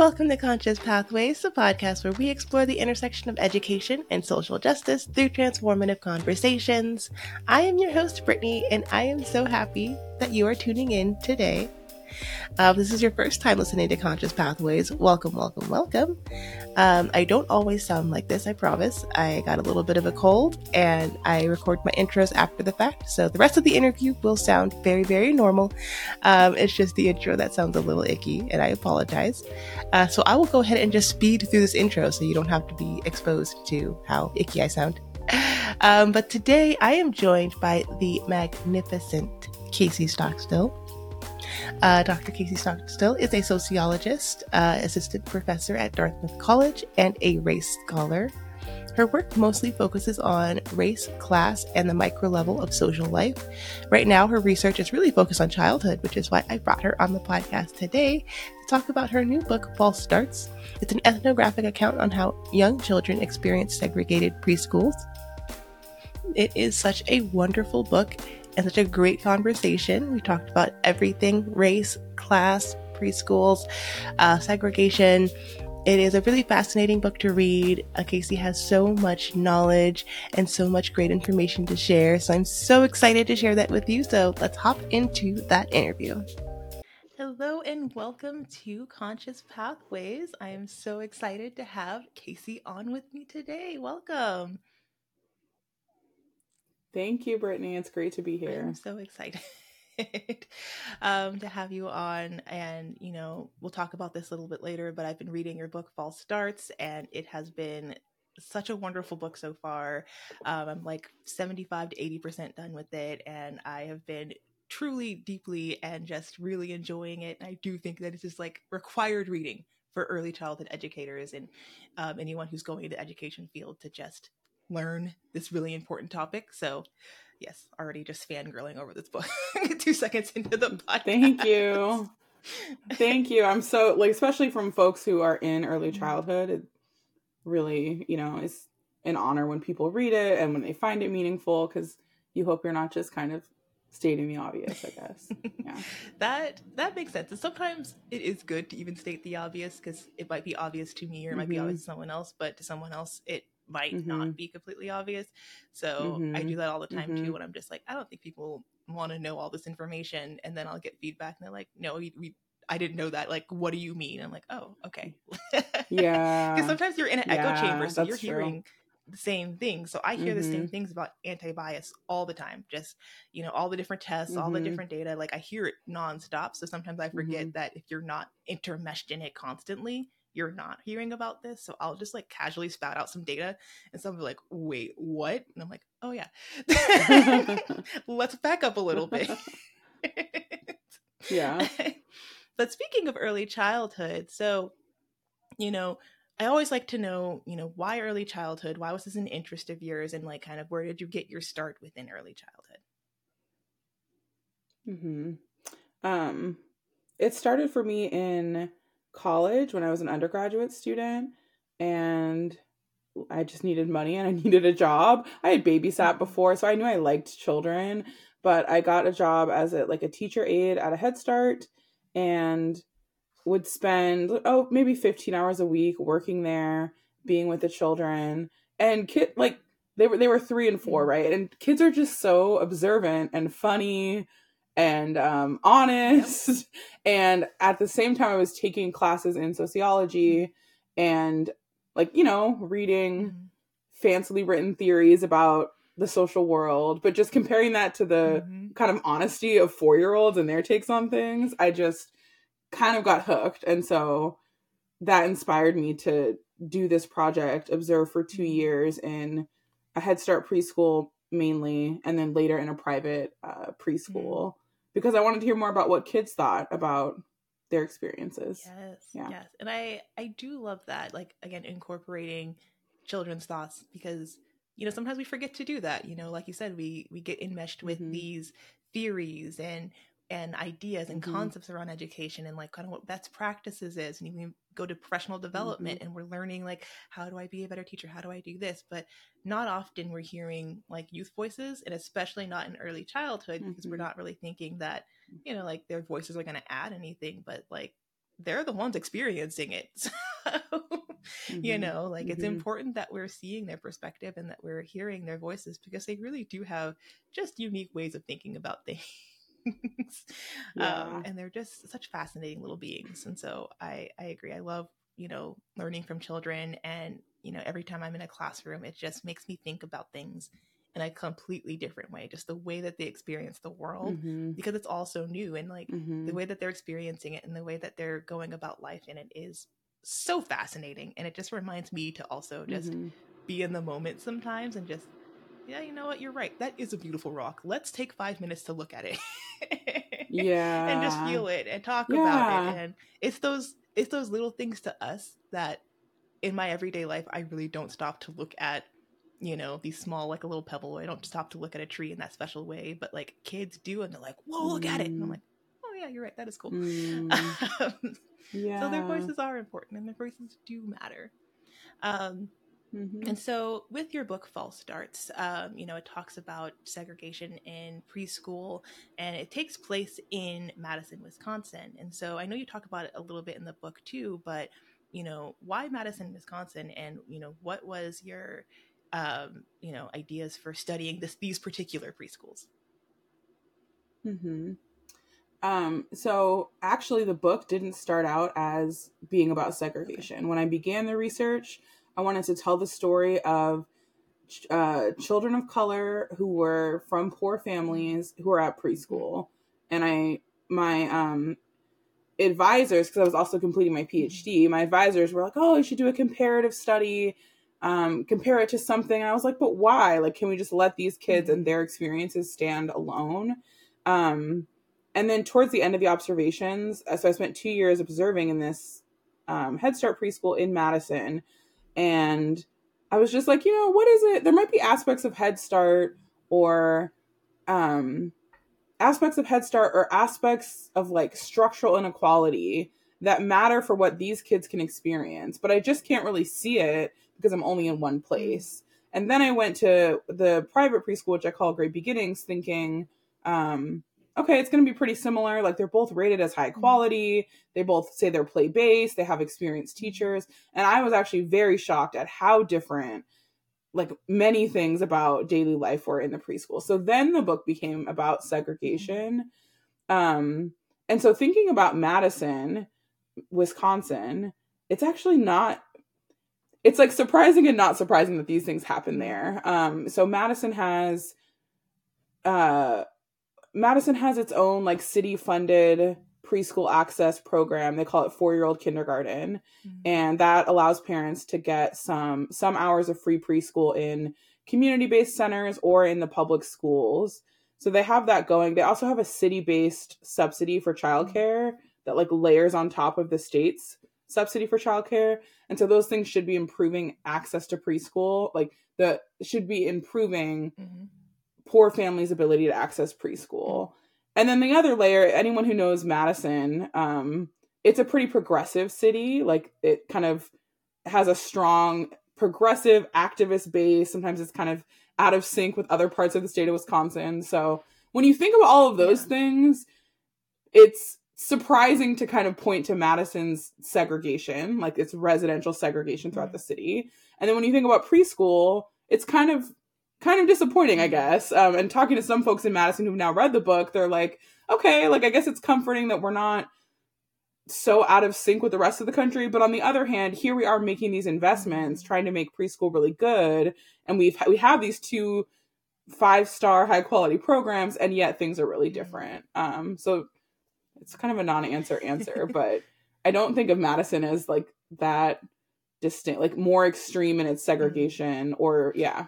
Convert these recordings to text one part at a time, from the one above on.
welcome to Conscious Pathways, the podcast where we explore the intersection of education and social justice through transformative conversations. I am your host, Brittany, and I am so happy that you are tuning in today. Uh, this is your first time listening to Conscious Pathways. Welcome, welcome, welcome. Um, I don't always sound like this, I promise. I got a little bit of a cold and I record my intros after the fact. So the rest of the interview will sound very, very normal. Um, it's just the intro that sounds a little icky and I apologize. Uh, so I will go ahead and just speed through this intro so you don't have to be exposed to how icky I sound. Um, but today I am joined by the magnificent Casey Stockstill. Uh, Dr. Casey Stockstill is a sociologist, uh, assistant professor at Dartmouth College, and a race scholar. Her work mostly focuses on race, class, and the micro level of social life. Right now, her research is really focused on childhood, which is why I brought her on the podcast today to talk about her new book, False Starts. It's an ethnographic account on how young children experience segregated preschools. It is such a wonderful book and such a great conversation. We talked about everything race, class, preschools, uh, segregation. It is a really fascinating book to read. Uh, Casey has so much knowledge and so much great information to share. So I'm so excited to share that with you. So let's hop into that interview. Hello and welcome to Conscious Pathways. I am so excited to have Casey on with me today. Welcome. Thank you, Brittany. It's great to be here. I'm so excited. um, to have you on. And, you know, we'll talk about this a little bit later, but I've been reading your book, False Starts, and it has been such a wonderful book so far. Um, I'm like 75 to 80% done with it, and I have been truly, deeply, and just really enjoying it. And I do think that it's just like required reading for early childhood educators and um, anyone who's going into the education field to just learn this really important topic. So, yes, already just fangirling over this book two seconds into the podcast. Thank you. Thank you. I'm so like, especially from folks who are in early mm-hmm. childhood. It really, you know, is an honor when people read it and when they find it meaningful because you hope you're not just kind of stating the obvious i guess yeah that that makes sense and sometimes it is good to even state the obvious because it might be obvious to me or it might mm-hmm. be obvious to someone else but to someone else it might mm-hmm. not be completely obvious. So mm-hmm. I do that all the time mm-hmm. too when I'm just like, I don't think people want to know all this information. And then I'll get feedback and they're like, no, we, we I didn't know that. Like, what do you mean? I'm like, oh, okay. yeah. Because sometimes you're in an yeah, echo chamber, so you're hearing the same things. So I hear mm-hmm. the same mm-hmm. things about anti-bias all the time. Just, you know, all the different tests, mm-hmm. all the mm-hmm. different data. Like I hear it nonstop. So sometimes I forget mm-hmm. that if you're not intermeshed in it constantly, you're not hearing about this. So I'll just like casually spout out some data and be like, wait, what? And I'm like, oh yeah. Let's back up a little bit. yeah. but speaking of early childhood, so, you know, I always like to know, you know, why early childhood? Why was this an interest of yours? And like, kind of, where did you get your start within early childhood? Mm-hmm. Um. It started for me in college when I was an undergraduate student and I just needed money and I needed a job. I had babysat before, so I knew I liked children, but I got a job as a like a teacher aide at a Head Start and would spend oh maybe 15 hours a week working there, being with the children. And kid like they were they were 3 and 4, mm-hmm. right? And kids are just so observant and funny and um, honest. Yep. And at the same time, I was taking classes in sociology and, like, you know, reading mm-hmm. fancily written theories about the social world, but just comparing that to the mm-hmm. kind of honesty of four year olds and their takes on things, I just kind of got hooked. And so that inspired me to do this project, observe for two mm-hmm. years in a Head Start preschool mainly, and then later in a private uh, preschool because I wanted to hear more about what kids thought about their experiences. Yes. Yeah. Yes. And I I do love that like again incorporating children's thoughts because you know sometimes we forget to do that. You know, like you said we we get enmeshed with mm-hmm. these theories and and ideas and mm-hmm. concepts around education and like kind of what best practices is and you go to professional development mm-hmm. and we're learning like how do i be a better teacher how do i do this but not often we're hearing like youth voices and especially not in early childhood mm-hmm. because we're mm-hmm. not really thinking that you know like their voices are going to add anything but like they're the ones experiencing it. So, mm-hmm. you know, like mm-hmm. it's important that we're seeing their perspective and that we're hearing their voices because they really do have just unique ways of thinking about things. yeah. um, and they're just such fascinating little beings. And so I, I agree. I love, you know, learning from children. And, you know, every time I'm in a classroom, it just makes me think about things in a completely different way just the way that they experience the world mm-hmm. because it's all so new and like mm-hmm. the way that they're experiencing it and the way that they're going about life in it is so fascinating and it just reminds me to also just mm-hmm. be in the moment sometimes and just yeah you know what you're right that is a beautiful rock let's take five minutes to look at it yeah and just feel it and talk yeah. about it and it's those it's those little things to us that in my everyday life i really don't stop to look at you know, these small, like a little pebble. I don't stop to look at a tree in that special way, but like kids do, and they're like, "Whoa, look mm. at it!" And I'm mm. like, "Oh yeah, you're right. That is cool." Mm. yeah. So their voices are important, and their voices do matter. Um, mm-hmm. And so, with your book, False Starts, um, you know, it talks about segregation in preschool, and it takes place in Madison, Wisconsin. And so, I know you talk about it a little bit in the book too, but you know, why Madison, Wisconsin, and you know, what was your um, you know, ideas for studying this these particular preschools. Hmm. Um, so actually, the book didn't start out as being about segregation. Okay. When I began the research, I wanted to tell the story of uh, children of color who were from poor families who were at preschool, and I my um advisors because I was also completing my PhD. My advisors were like, "Oh, you should do a comparative study um, compare it to something. And I was like, but why? Like, can we just let these kids and their experiences stand alone? Um, and then towards the end of the observations, uh, so I spent two years observing in this um, Head Start preschool in Madison. And I was just like, you know, what is it? There might be aspects of Head Start or um, aspects of Head Start or aspects of like structural inequality that matter for what these kids can experience. But I just can't really see it because I'm only in one mm. place. And then I went to the private preschool, which I call Great Beginnings, thinking, um, okay, it's going to be pretty similar. Like they're both rated as high mm. quality. They both say they're play based. They have experienced mm. teachers. And I was actually very shocked at how different, like many things about daily life were in the preschool. So then the book became about segregation. Um, and so thinking about Madison, Wisconsin, it's actually not it's like surprising and not surprising that these things happen there. Um, so Madison has, uh, Madison has its own like city funded preschool access program. They call it four year old kindergarten, mm-hmm. and that allows parents to get some some hours of free preschool in community based centers or in the public schools. So they have that going. They also have a city based subsidy for childcare that like layers on top of the state's subsidy for childcare. And so those things should be improving access to preschool. Like the should be improving mm-hmm. Poor families' ability to access preschool. And then the other layer, anyone who knows Madison, um, it's a pretty progressive city. Like it kind of has a strong progressive activist base. Sometimes it's kind of out of sync with other parts of the state of Wisconsin. So when you think about all of those yeah. things, it's surprising to kind of point to Madison's segregation, like its residential segregation throughout mm-hmm. the city. And then when you think about preschool, it's kind of kind of disappointing, I guess. Um, and talking to some folks in Madison who've now read the book, they're like, okay, like I guess it's comforting that we're not so out of sync with the rest of the country. But on the other hand, here we are making these investments, trying to make preschool really good, and we've we have these two five star high quality programs, and yet things are really different. Um, so it's kind of a non-answer answer, but I don't think of Madison as like that distinct, like more extreme in its mm-hmm. segregation, or yeah,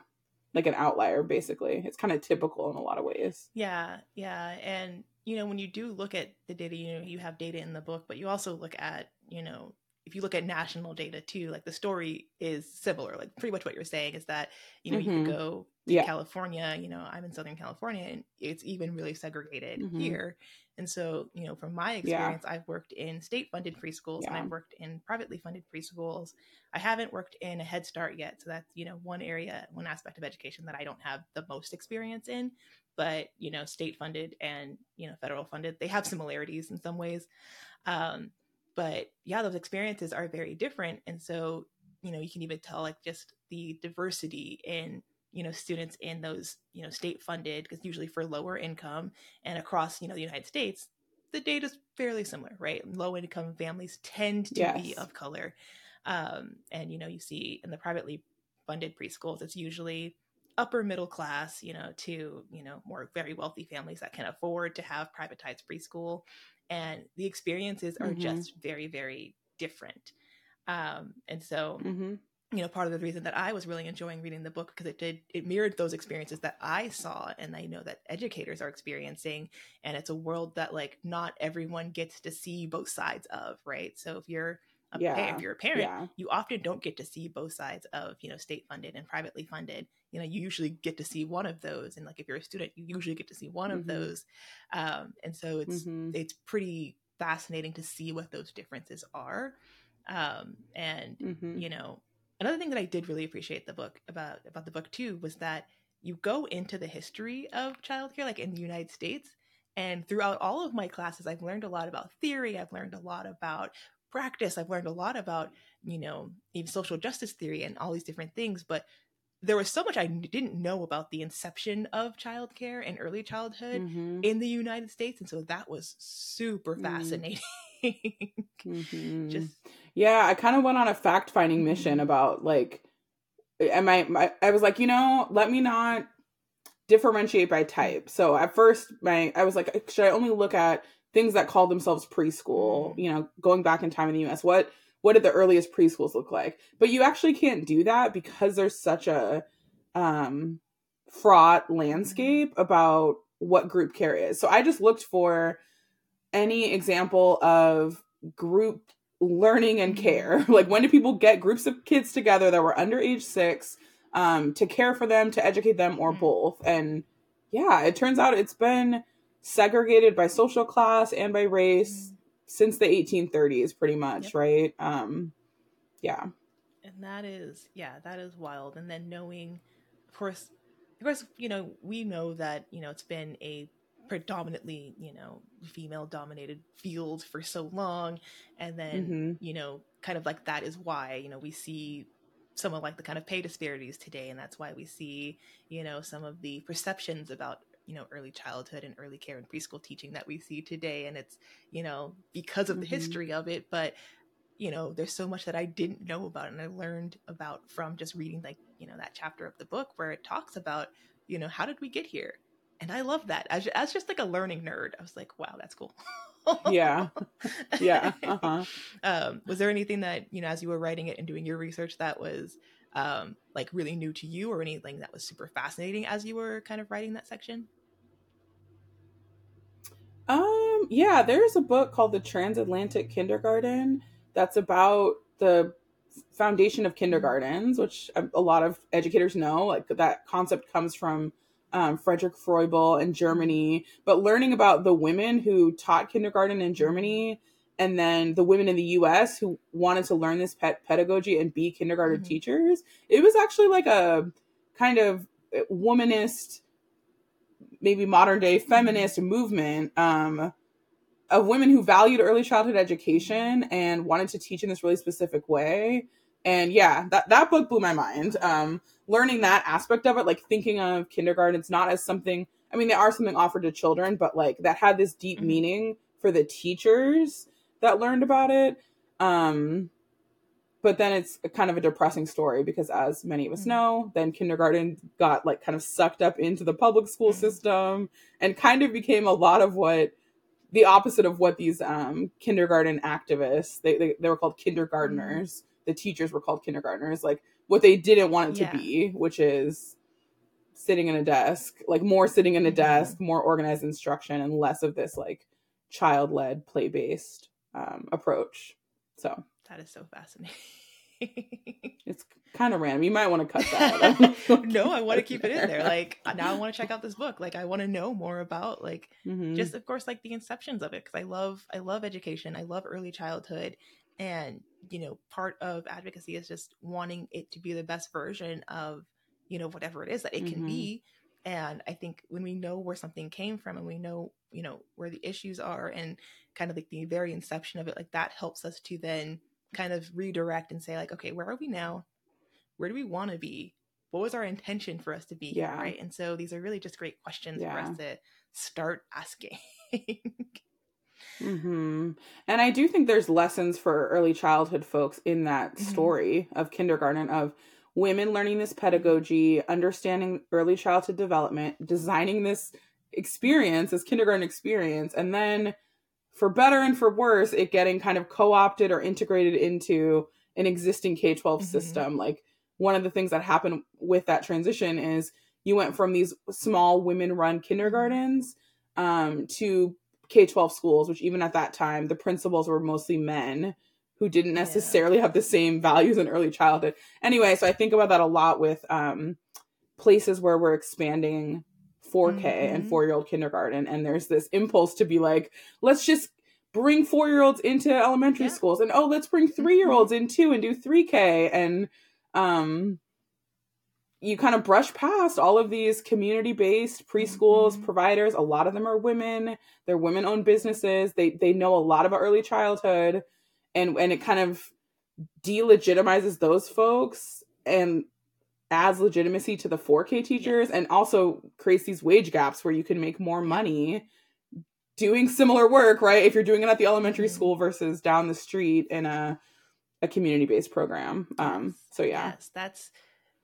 like an outlier. Basically, it's kind of typical in a lot of ways. Yeah, yeah, and you know when you do look at the data, you know you have data in the book, but you also look at you know if you look at national data too, like the story is similar. Like pretty much what you're saying is that you know mm-hmm. you could mm-hmm. go to yeah. California. You know, I'm in Southern California, and it's even really segregated mm-hmm. here. And so, you know, from my experience, yeah. I've worked in state funded preschools yeah. and I've worked in privately funded preschools. I haven't worked in a Head Start yet. So that's, you know, one area, one aspect of education that I don't have the most experience in. But, you know, state funded and, you know, federal funded, they have similarities in some ways. Um, but yeah, those experiences are very different. And so, you know, you can even tell like just the diversity in you know students in those you know state funded because usually for lower income and across you know the united states the data is fairly similar right? Low income families tend to yes. be of color. Um, and you know you see in the privately funded preschools it's usually upper middle class you know to you know more very wealthy families that can afford to have privatized preschool. And the experiences are mm-hmm. just very very different. Um, and so mm-hmm you know part of the reason that i was really enjoying reading the book because it did it mirrored those experiences that i saw and i know that educators are experiencing and it's a world that like not everyone gets to see both sides of right so if you're a yeah. if you're a parent yeah. you often don't get to see both sides of you know state funded and privately funded you know you usually get to see one of those and like if you're a student you usually get to see one mm-hmm. of those um, and so it's mm-hmm. it's pretty fascinating to see what those differences are um, and mm-hmm. you know another thing that I did really appreciate the book about about the book too was that you go into the history of childcare, like in the United States. And throughout all of my classes, I've learned a lot about theory. I've learned a lot about practice. I've learned a lot about, you know, even social justice theory and all these different things. But there was so much I didn't know about the inception of childcare and early childhood mm-hmm. in the United States. And so that was super mm. fascinating. mm-hmm. Just yeah, I kind of went on a fact finding mission about like, am I, my, I was like, you know, let me not differentiate by type. So at first, my I was like, uh, should I only look at things that call themselves preschool? Mm. You know, going back in time in the U.S., what what did the earliest preschools look like? But you actually can't do that because there's such a um, fraught landscape mm. about what group care is. So I just looked for any example of group learning and care. Like when do people get groups of kids together that were under age six um, to care for them, to educate them, or mm-hmm. both? And yeah, it turns out it's been segregated by social class and by race mm-hmm. since the 1830s, pretty much, yep. right? Um, yeah. And that is, yeah, that is wild. And then knowing, of course, of course, you know, we know that, you know, it's been a predominantly you know female dominated field for so long. And then mm-hmm. you know kind of like that is why you know we see some of like the kind of pay disparities today. And that's why we see you know some of the perceptions about you know early childhood and early care and preschool teaching that we see today. And it's you know because of mm-hmm. the history of it. But you know there's so much that i didn't know about and i learned about from just reading like you know that chapter of the book where it talks about you know how did we get here and I love that as as just like a learning nerd. I was like, wow, that's cool. yeah, yeah. Uh-huh. Um, was there anything that you know as you were writing it and doing your research that was um, like really new to you, or anything that was super fascinating as you were kind of writing that section? Um, yeah, there's a book called The Transatlantic Kindergarten that's about the foundation of kindergartens, which a lot of educators know. Like that concept comes from um, Frederick Froebel in Germany, but learning about the women who taught kindergarten in Germany and then the women in the US who wanted to learn this pet pedagogy and be kindergarten mm-hmm. teachers, it was actually like a kind of womanist, maybe modern day mm-hmm. feminist mm-hmm. movement um, of women who valued early childhood education and wanted to teach in this really specific way and yeah that, that book blew my mind um learning that aspect of it like thinking of kindergartens not as something i mean they are something offered to children but like that had this deep mm-hmm. meaning for the teachers that learned about it um but then it's kind of a depressing story because as many of us mm-hmm. know then kindergarten got like kind of sucked up into the public school mm-hmm. system and kind of became a lot of what the opposite of what these um, kindergarten activists they, they, they were called kindergarteners the teachers were called kindergartners, like what they didn't want it yeah. to be, which is sitting in a desk, like more sitting in a mm-hmm. desk, more organized instruction, and less of this like child led, play based um, approach. So that is so fascinating. it's kind of random. You might want to cut that. no, I want to keep it in there. Like now, I want to check out this book. Like I want to know more about like mm-hmm. just of course like the inceptions of it because I love I love education. I love early childhood, and you know part of advocacy is just wanting it to be the best version of you know whatever it is that it can mm-hmm. be and i think when we know where something came from and we know you know where the issues are and kind of like the very inception of it like that helps us to then kind of redirect and say like okay where are we now where do we want to be what was our intention for us to be yeah. here right and so these are really just great questions yeah. for us to start asking mm-hmm. and i do think there's lessons for early childhood folks in that mm-hmm. story of kindergarten of women learning this pedagogy, understanding early childhood development, designing this experience, this kindergarten experience, and then for better and for worse, it getting kind of co opted or integrated into an existing K 12 mm-hmm. system. Like one of the things that happened with that transition is you went from these small women run kindergartens um, to K 12 schools, which even at that time, the principals were mostly men who didn't necessarily yeah. have the same values in early childhood. Anyway, so I think about that a lot with um, places where we're expanding 4K mm-hmm. and four year old kindergarten. And there's this impulse to be like, let's just bring four year olds into elementary yeah. schools and oh, let's bring three year olds mm-hmm. in too and do 3K. And um, you kind of brush past all of these community based preschools mm-hmm. providers. A lot of them are women. They're women owned businesses. They they know a lot about early childhood and and it kind of delegitimizes those folks and adds legitimacy to the 4K teachers and also creates these wage gaps where you can make more money doing similar work, right? If you're doing it at the elementary mm-hmm. school versus down the street in a a community based program. Um so yeah. Yes, that's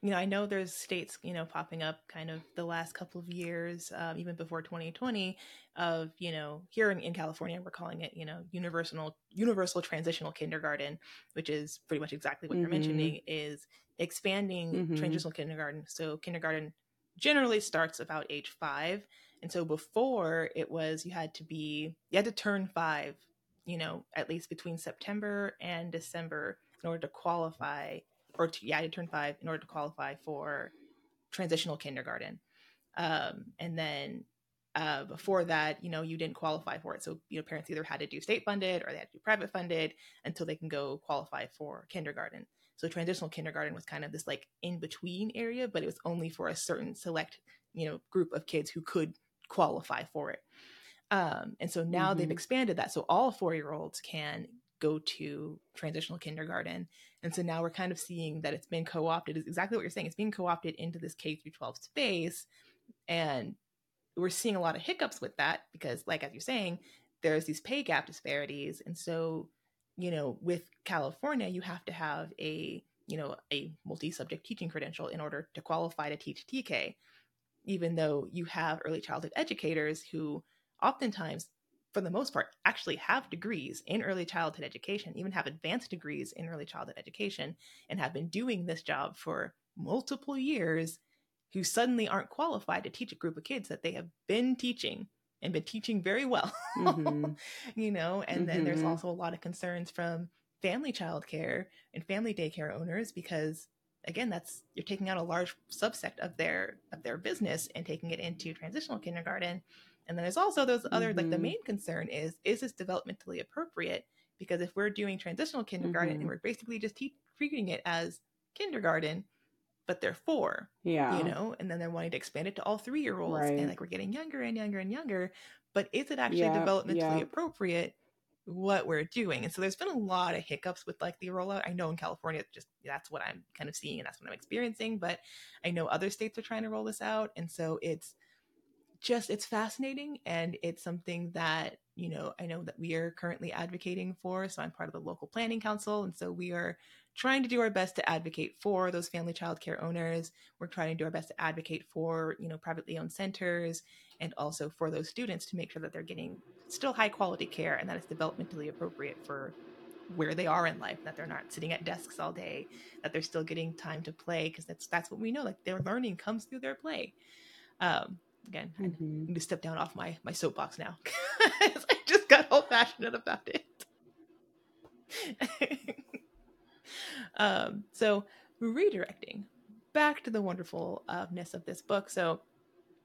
you know, I know there's states, you know, popping up kind of the last couple of years, um, even before 2020, of you know, here in, in, California, we're calling it, you know, universal universal transitional kindergarten, which is pretty much exactly what mm-hmm. you're mentioning, is expanding mm-hmm. transitional kindergarten. So kindergarten generally starts about age five, and so before it was you had to be you had to turn five, you know, at least between September and December in order to qualify or to, yeah, to turn five in order to qualify for transitional kindergarten. Um, and then uh, before that, you know, you didn't qualify for it. So, you know, parents either had to do state funded or they had to do private funded until they can go qualify for kindergarten. So transitional kindergarten was kind of this like in between area, but it was only for a certain select, you know, group of kids who could qualify for it. Um, and so now mm-hmm. they've expanded that. So all four year olds can go to transitional kindergarten. And so now we're kind of seeing that it's been co-opted is exactly what you're saying. It's being co-opted into this K through 12 space. And we're seeing a lot of hiccups with that because like as you're saying, there's these pay gap disparities. And so, you know, with California, you have to have a, you know, a multi-subject teaching credential in order to qualify to teach TK, even though you have early childhood educators who oftentimes for the most part, actually have degrees in early childhood education, even have advanced degrees in early childhood education, and have been doing this job for multiple years, who suddenly aren't qualified to teach a group of kids that they have been teaching and been teaching very well. Mm-hmm. you know, and mm-hmm. then there's mm-hmm. also a lot of concerns from family childcare and family daycare owners because again that's you're taking out a large subset of their of their business and taking it into transitional kindergarten and then there's also those other, mm-hmm. like the mm-hmm. main concern is, is this developmentally appropriate? Because if we're doing transitional kindergarten mm-hmm. and we're basically just te- treating it as kindergarten, but they're four, yeah, you know, and then they're wanting to expand it to all three year olds, right. and like we're getting younger and younger and younger. But is it actually yeah, developmentally yeah. appropriate what we're doing? And so there's been a lot of hiccups with like the rollout. I know in California, just that's what I'm kind of seeing and that's what I'm experiencing. But I know other states are trying to roll this out, and so it's just it's fascinating and it's something that you know i know that we are currently advocating for so i'm part of the local planning council and so we are trying to do our best to advocate for those family child care owners. We're trying to do our best to advocate for you know privately owned centers and also for those students to make sure that they're getting still high quality care and that it's developmentally appropriate for where they are in life that they're not sitting at desks all day that they're still getting time to play because that's that's what we know like their learning comes through their play. Um, again mm-hmm. i need to step down off my my soapbox now. I just got all passionate about it. Um so redirecting. Back to the wonderfulness of this book. So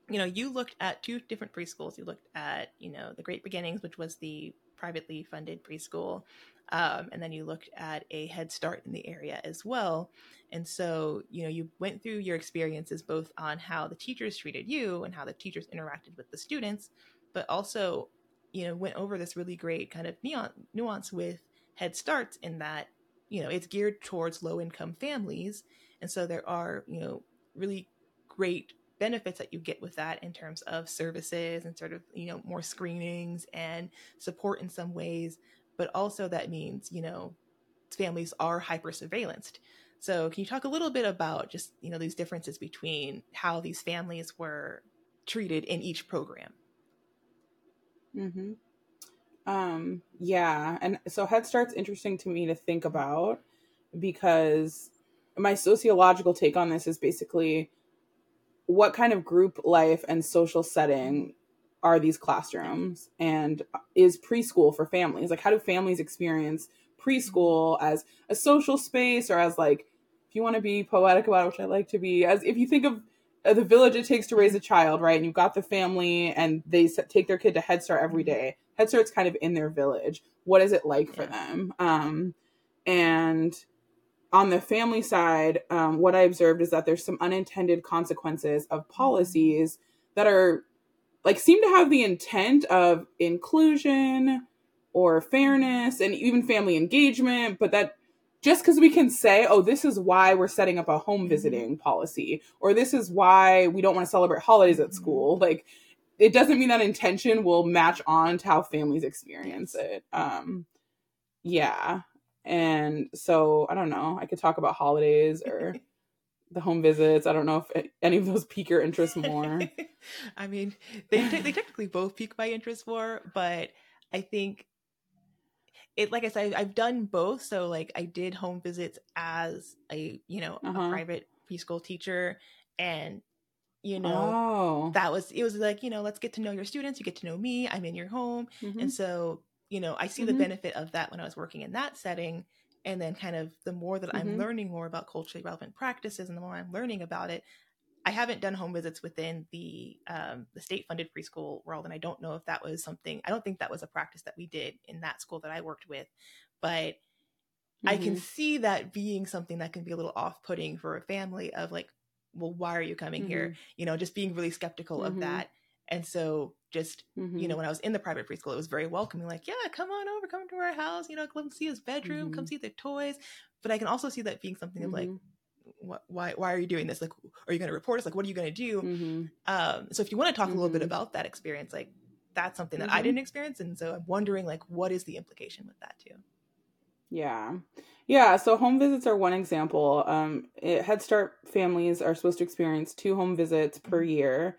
you know you looked at two different preschools. You looked at you know the great beginnings which was the privately funded preschool. Um, and then you looked at a Head Start in the area as well. And so, you know, you went through your experiences both on how the teachers treated you and how the teachers interacted with the students, but also, you know, went over this really great kind of nuance with Head Starts in that, you know, it's geared towards low income families. And so there are, you know, really great benefits that you get with that in terms of services and sort of you know more screenings and support in some ways but also that means you know families are hyper surveillanced so can you talk a little bit about just you know these differences between how these families were treated in each program mm-hmm. um yeah and so head start's interesting to me to think about because my sociological take on this is basically what kind of group life and social setting are these classrooms and is preschool for families? Like how do families experience preschool as a social space or as like if you want to be poetic about it which i like to be as if you think of uh, the village it takes to raise a child right? And you've got the family and they take their kid to head start every day. Head start's kind of in their village. What is it like for them? Um and on the family side, um, what I observed is that there's some unintended consequences of policies that are like seem to have the intent of inclusion or fairness and even family engagement, but that just because we can say, oh, this is why we're setting up a home mm-hmm. visiting policy, or this is why we don't want to celebrate holidays at school, mm-hmm. like it doesn't mean that intention will match on to how families experience it. Um, yeah. And so I don't know. I could talk about holidays or the home visits. I don't know if any of those pique your interest more. I mean, they they technically both pique my interest more, but I think it like I said, I've done both. So like I did home visits as a you know uh-huh. a private preschool teacher, and you know oh. that was it was like you know let's get to know your students. You get to know me. I'm in your home, mm-hmm. and so you know i see mm-hmm. the benefit of that when i was working in that setting and then kind of the more that mm-hmm. i'm learning more about culturally relevant practices and the more i'm learning about it i haven't done home visits within the um, the state funded preschool world and i don't know if that was something i don't think that was a practice that we did in that school that i worked with but mm-hmm. i can mm-hmm. see that being something that can be a little off-putting for a family of like well why are you coming here mm-hmm. you know just being really skeptical of mm-hmm. that and so just, mm-hmm. you know, mm-hmm. when I was in the private preschool, it was very welcoming, like, yeah, come on over, come to our house, you know, come see his bedroom, mm-hmm. come see the toys. But I can also see that being something of like, mm-hmm. what, why, why are you doing this? Like, are you going to report us? Like, what are you going to do? Mm-hmm. Um, so if you want to talk a little bit about that experience, like that's something that I didn't experience. And so I'm wondering like, what is the implication with that too? Yeah. Yeah, so home visits are one example. Um, it, Head Start families are supposed to experience two home visits per year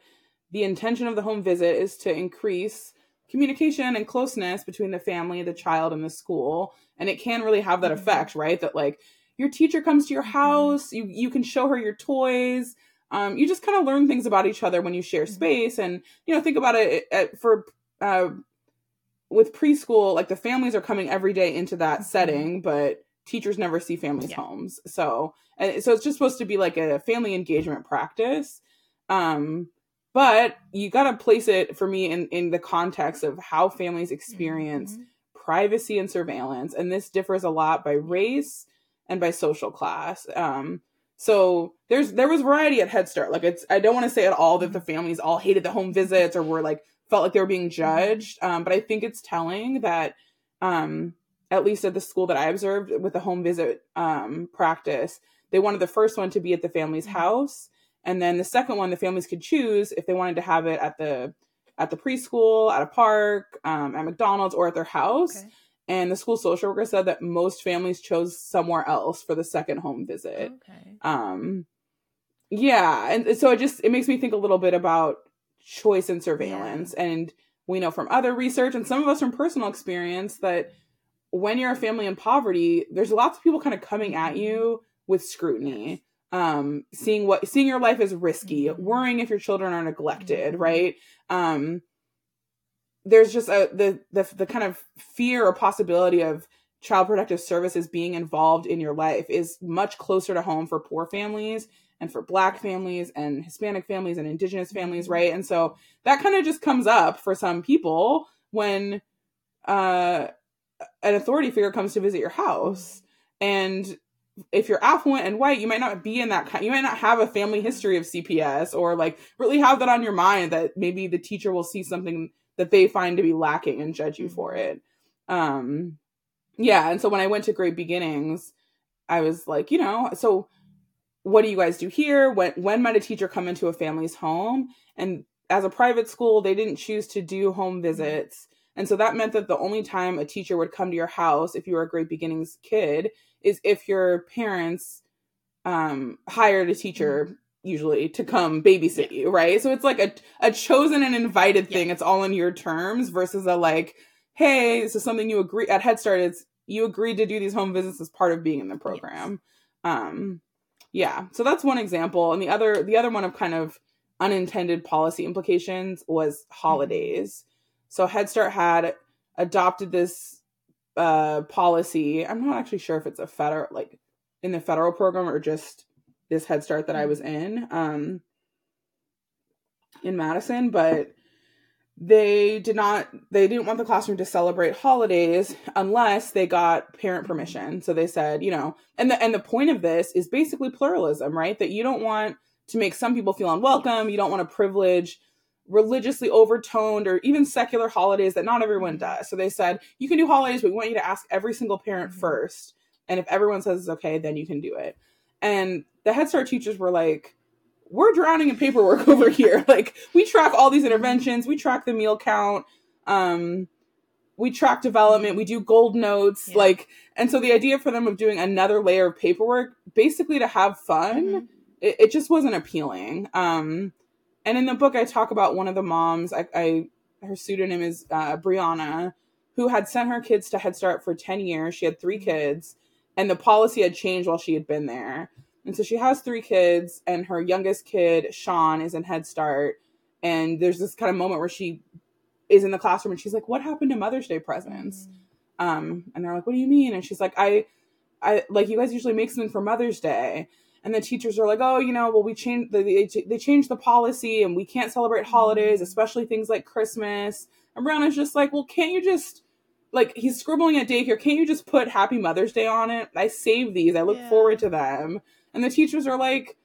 the intention of the home visit is to increase communication and closeness between the family, the child, and the school. And it can really have that mm-hmm. effect, right? That like your teacher comes to your house, you you can show her your toys. Um, you just kind of learn things about each other when you share mm-hmm. space, and you know think about it for uh, with preschool. Like the families are coming every day into that mm-hmm. setting, but teachers never see families' yeah. homes. So and so it's just supposed to be like a family engagement practice. Um, but you got to place it for me in in the context of how families experience mm-hmm. privacy and surveillance and this differs a lot by race and by social class um so there's there was variety at head start like it's i don't want to say at all that the mm-hmm. families all hated the home visits or were like felt like they were being mm-hmm. judged um but i think it's telling that um at least at the school that i observed with the home visit um practice they wanted the first one to be at the family's mm-hmm. house and then the second one, the families could choose if they wanted to have it at the at the preschool, at a park, um, at McDonald's, or at their house. Okay. And the school social worker said that most families chose somewhere else for the second home visit. Okay. Um, yeah, and so it just it makes me think a little bit about choice and surveillance. Yeah. And we know from other research and some of us from personal experience that when you're a family in poverty, there's lots of people kind of coming at you with scrutiny um seeing what seeing your life is risky mm-hmm. worrying if your children are neglected mm-hmm. right um there's just a the, the the kind of fear or possibility of child protective services being involved in your life is much closer to home for poor families and for black families and hispanic families and indigenous families mm-hmm. right and so that kind of just comes up for some people when uh, an authority figure comes to visit your house and if you're affluent and white, you might not be in that kind. You might not have a family history of CPS or like really have that on your mind that maybe the teacher will see something that they find to be lacking and judge you for mm-hmm. it. Um, yeah. And so when I went to Great Beginnings, I was like, you know, so what do you guys do here? When when might a teacher come into a family's home? And as a private school, they didn't choose to do home visits. And so that meant that the only time a teacher would come to your house if you were a Great Beginnings kid is if your parents um, hired a teacher mm-hmm. usually to come babysit yeah. you, right? So it's like a a chosen and invited thing. Yeah. It's all in your terms versus a like, hey, this is something you agree at Head Start. It's you agreed to do these home visits as part of being in the program. Yes. Um, yeah. So that's one example, and the other the other one of kind of unintended policy implications was mm-hmm. holidays. Mm-hmm. So Head Start had adopted this uh, policy. I'm not actually sure if it's a federal, like in the federal program or just this Head Start that I was in um, in Madison, but they did not they didn't want the classroom to celebrate holidays unless they got parent permission. So they said you know and the and the point of this is basically pluralism right? That you don't want to make some people feel unwelcome. You don't want to privilege religiously overtoned or even secular holidays that not everyone does. So they said, you can do holidays, but we want you to ask every single parent mm-hmm. first. And if everyone says it's okay, then you can do it. And the Head Start teachers were like, we're drowning in paperwork over here. like we track all these interventions, we track the meal count, um, we track development, we do gold notes, yeah. like and so the idea for them of doing another layer of paperwork, basically to have fun, mm-hmm. it, it, just wasn't appealing. Um and in the book, I talk about one of the moms. I, I her pseudonym is uh, Brianna, who had sent her kids to Head Start for ten years. She had three kids, and the policy had changed while she had been there. And so she has three kids, and her youngest kid, Sean, is in Head Start. And there's this kind of moment where she is in the classroom and she's like, "What happened to Mother's Day presents?" Mm. Um, and they're like, "What do you mean?" And she's like, "I, I like you guys usually make something for Mother's Day." And the teachers are like, oh, you know, well, we changed the, they, they changed the policy and we can't celebrate holidays, mm-hmm. especially things like Christmas. And Brianna's just like, well, can't you just like he's scribbling at daycare? Can't you just put Happy Mother's Day on it? I save these. I look yeah. forward to them. And the teachers are like,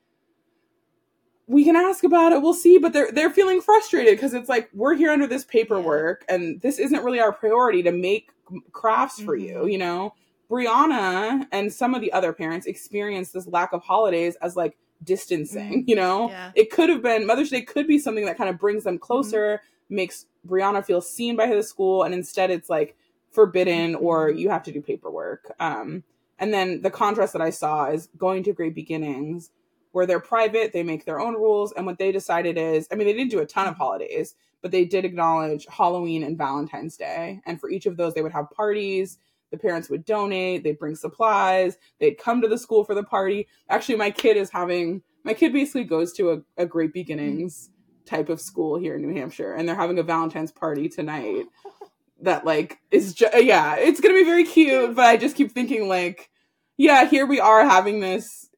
we can ask about it. We'll see, but they're they're feeling frustrated because it's like we're here under this paperwork, and this isn't really our priority to make crafts for mm-hmm. you. You know, Brianna and some of the other parents experienced this lack of holidays as like distancing, mm-hmm. you know? Yeah. It could have been Mother's Day could be something that kind of brings them closer, mm-hmm. makes Brianna feel seen by the school, and instead it's like forbidden or mm-hmm. you have to do paperwork. Um, and then the contrast that I saw is going to Great Beginnings, where they're private, they make their own rules, and what they decided is I mean, they didn't do a ton of mm-hmm. holidays, but they did acknowledge Halloween and Valentine's Day. And for each of those, they would have parties the parents would donate, they'd bring supplies, they'd come to the school for the party. Actually, my kid is having, my kid basically goes to a, a Great Beginnings type of school here in New Hampshire, and they're having a Valentine's party tonight that, like, is just, yeah, it's gonna be very cute, but I just keep thinking, like, yeah, here we are having this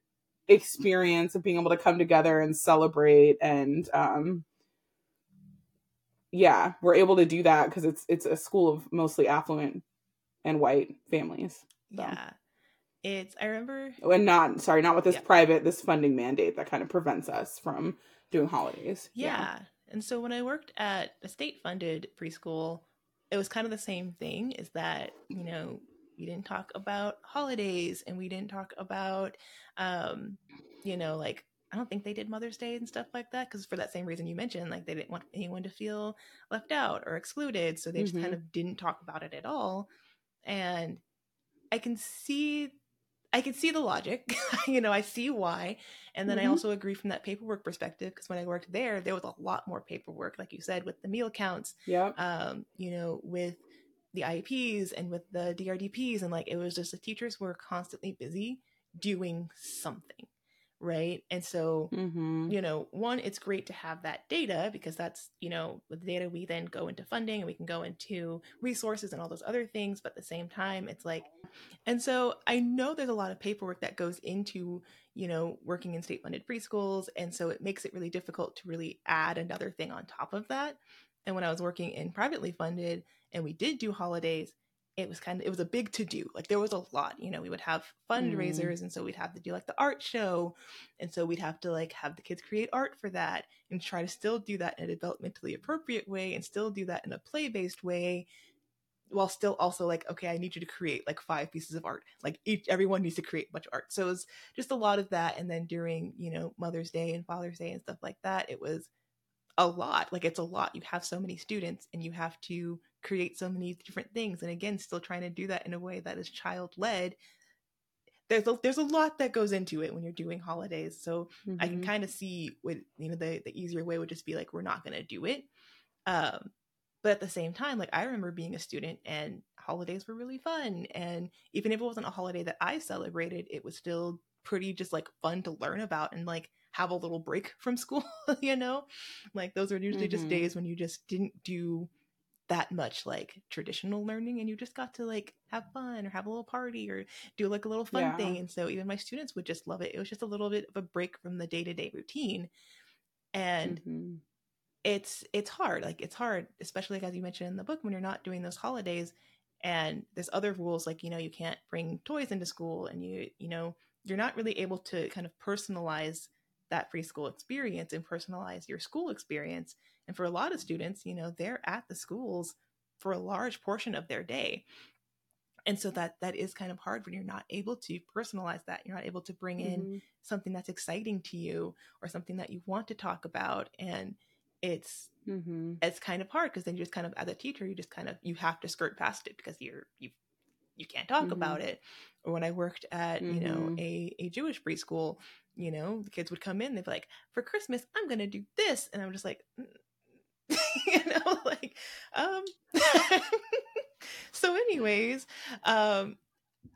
experience of being able to come together and celebrate and, um, yeah, we're able to do that because it's it's a school of mostly affluent and white families. So. Yeah. It's I remember and not sorry, not with this yeah. private this funding mandate that kind of prevents us from doing holidays. Yeah. yeah. And so when I worked at a state funded preschool, it was kind of the same thing is that, you know, we didn't talk about holidays and we didn't talk about um, you know, like I don't think they did Mother's Day and stuff like that because for that same reason you mentioned, like they didn't want anyone to feel left out or excluded, so they just mm-hmm. kind of didn't talk about it at all and i can see i can see the logic you know i see why. And then mm-hmm. i also agree from that paperwork perspective because when i worked there there was a lot more paperwork like you said with the meal counts yeah um you know with the ieps and with the drdps and like it was just the teachers were constantly busy doing something right and so mm-hmm. you know one it's great to have that data because that's you know with data we then go into funding and we can go into resources and all those other things but at the same time it's like and so i know there's a lot of paperwork that goes into you know working in state funded preschools and so it makes it really difficult to really add another thing on top of that And when I was working in privately funded and we did do holidays, it was kind of it was a big to do like there was a lot you know we would have fundraisers mm. and so we'd have to do like the art show and so we'd have to like have the kids create art for that and try to still do that in a developmentally appropriate way and still do that in a play based way while still also like okay i need you to create like five pieces of art. Like each everyone needs to create a bunch of art. So it was just a lot of that and then during you know mother's day and father's day and stuff like that it was a lot like it's a lot you have so many students and you have to create so many different things and again still trying to do that in a way that is child led there's a, there's a lot that goes into it when you're doing holidays so mm-hmm. i can mm-hmm. kind of see what you know the the easier way would just be like we're not going to do it um but at the same time like i remember being a student and holidays were really fun and even if it wasn't a holiday that i celebrated it was still pretty just like fun to learn about and like have a little break from school you know like those are usually mm-hmm. just days when you just didn't do that much like traditional learning and you just got to like have fun or have a little party or do like a little fun yeah. thing and so even my students would just love it it was just a little bit of a break from the day-to-day routine and mm-hmm. it's it's hard like it's hard especially like as you mentioned in the book when you're not doing those holidays and there's other rules like you know you can't bring toys into school and you you know you're not really able to kind of personalize that preschool experience and personalize your school experience. And for a lot of students, you know, they're at the schools for a large portion of their day. And so that that is kind of hard when you're not able to personalize that. You're not able to bring in mm-hmm. something that's exciting to you or something that you want to talk about. And it's mm-hmm. it's kind of hard because then you just kind of as a teacher, you just kind of you have to skirt past it because you're you you can't talk mm-hmm. about it. Or when I worked at, you know, mm-hmm. a, a Jewish preschool, you know, the kids would come in, they'd be like, for Christmas, I'm going to do this. And I'm just like, mm. you know, like, um, so anyways, um,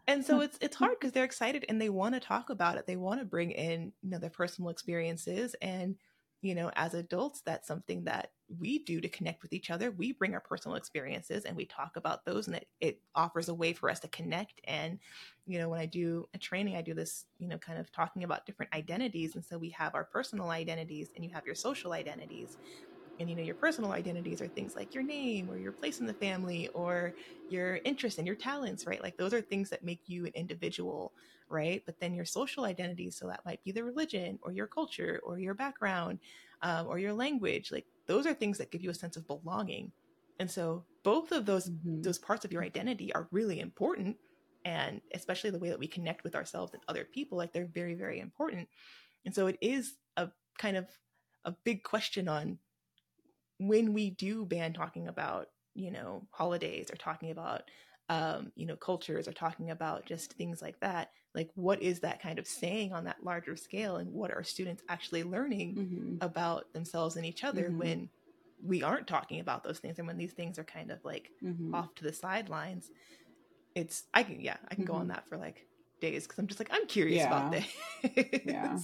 and so it's it's hard because they're excited and they want to talk about it. They want to bring in you know their personal experiences and you know, as adults, that's something that we do to connect with each other. We bring our personal experiences and we talk about those, and it, it offers a way for us to connect. And, you know, when I do a training, I do this, you know, kind of talking about different identities. And so we have our personal identities and you have your social identities and you know your personal identities are things like your name or your place in the family or your interests and your talents right like those are things that make you an individual right? But then your social identities so that might be the religion or your culture or your background um, or your language like those are things that give you a sense of belonging. And so both of those mm-hmm. those parts of your identity are really important and especially the way that we connect with ourselves and other people like they're very very important. And so it is a kind of a big question on when we do ban talking about you know holidays or talking about um, you know cultures or talking about just things like that like what is that kind of saying on that larger scale and what are students actually learning mm-hmm. about themselves and each other mm-hmm. when we aren't talking about those things and when these things are kind of like mm-hmm. off to the sidelines it's i can yeah i can go on mm-hmm. that for like days because i'm just like i'm curious yeah. about this yeah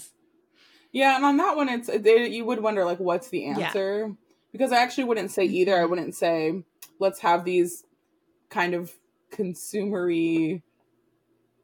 yeah and on that one it's you would wonder like what's the answer yeah because I actually wouldn't say either. I wouldn't say let's have these kind of consumery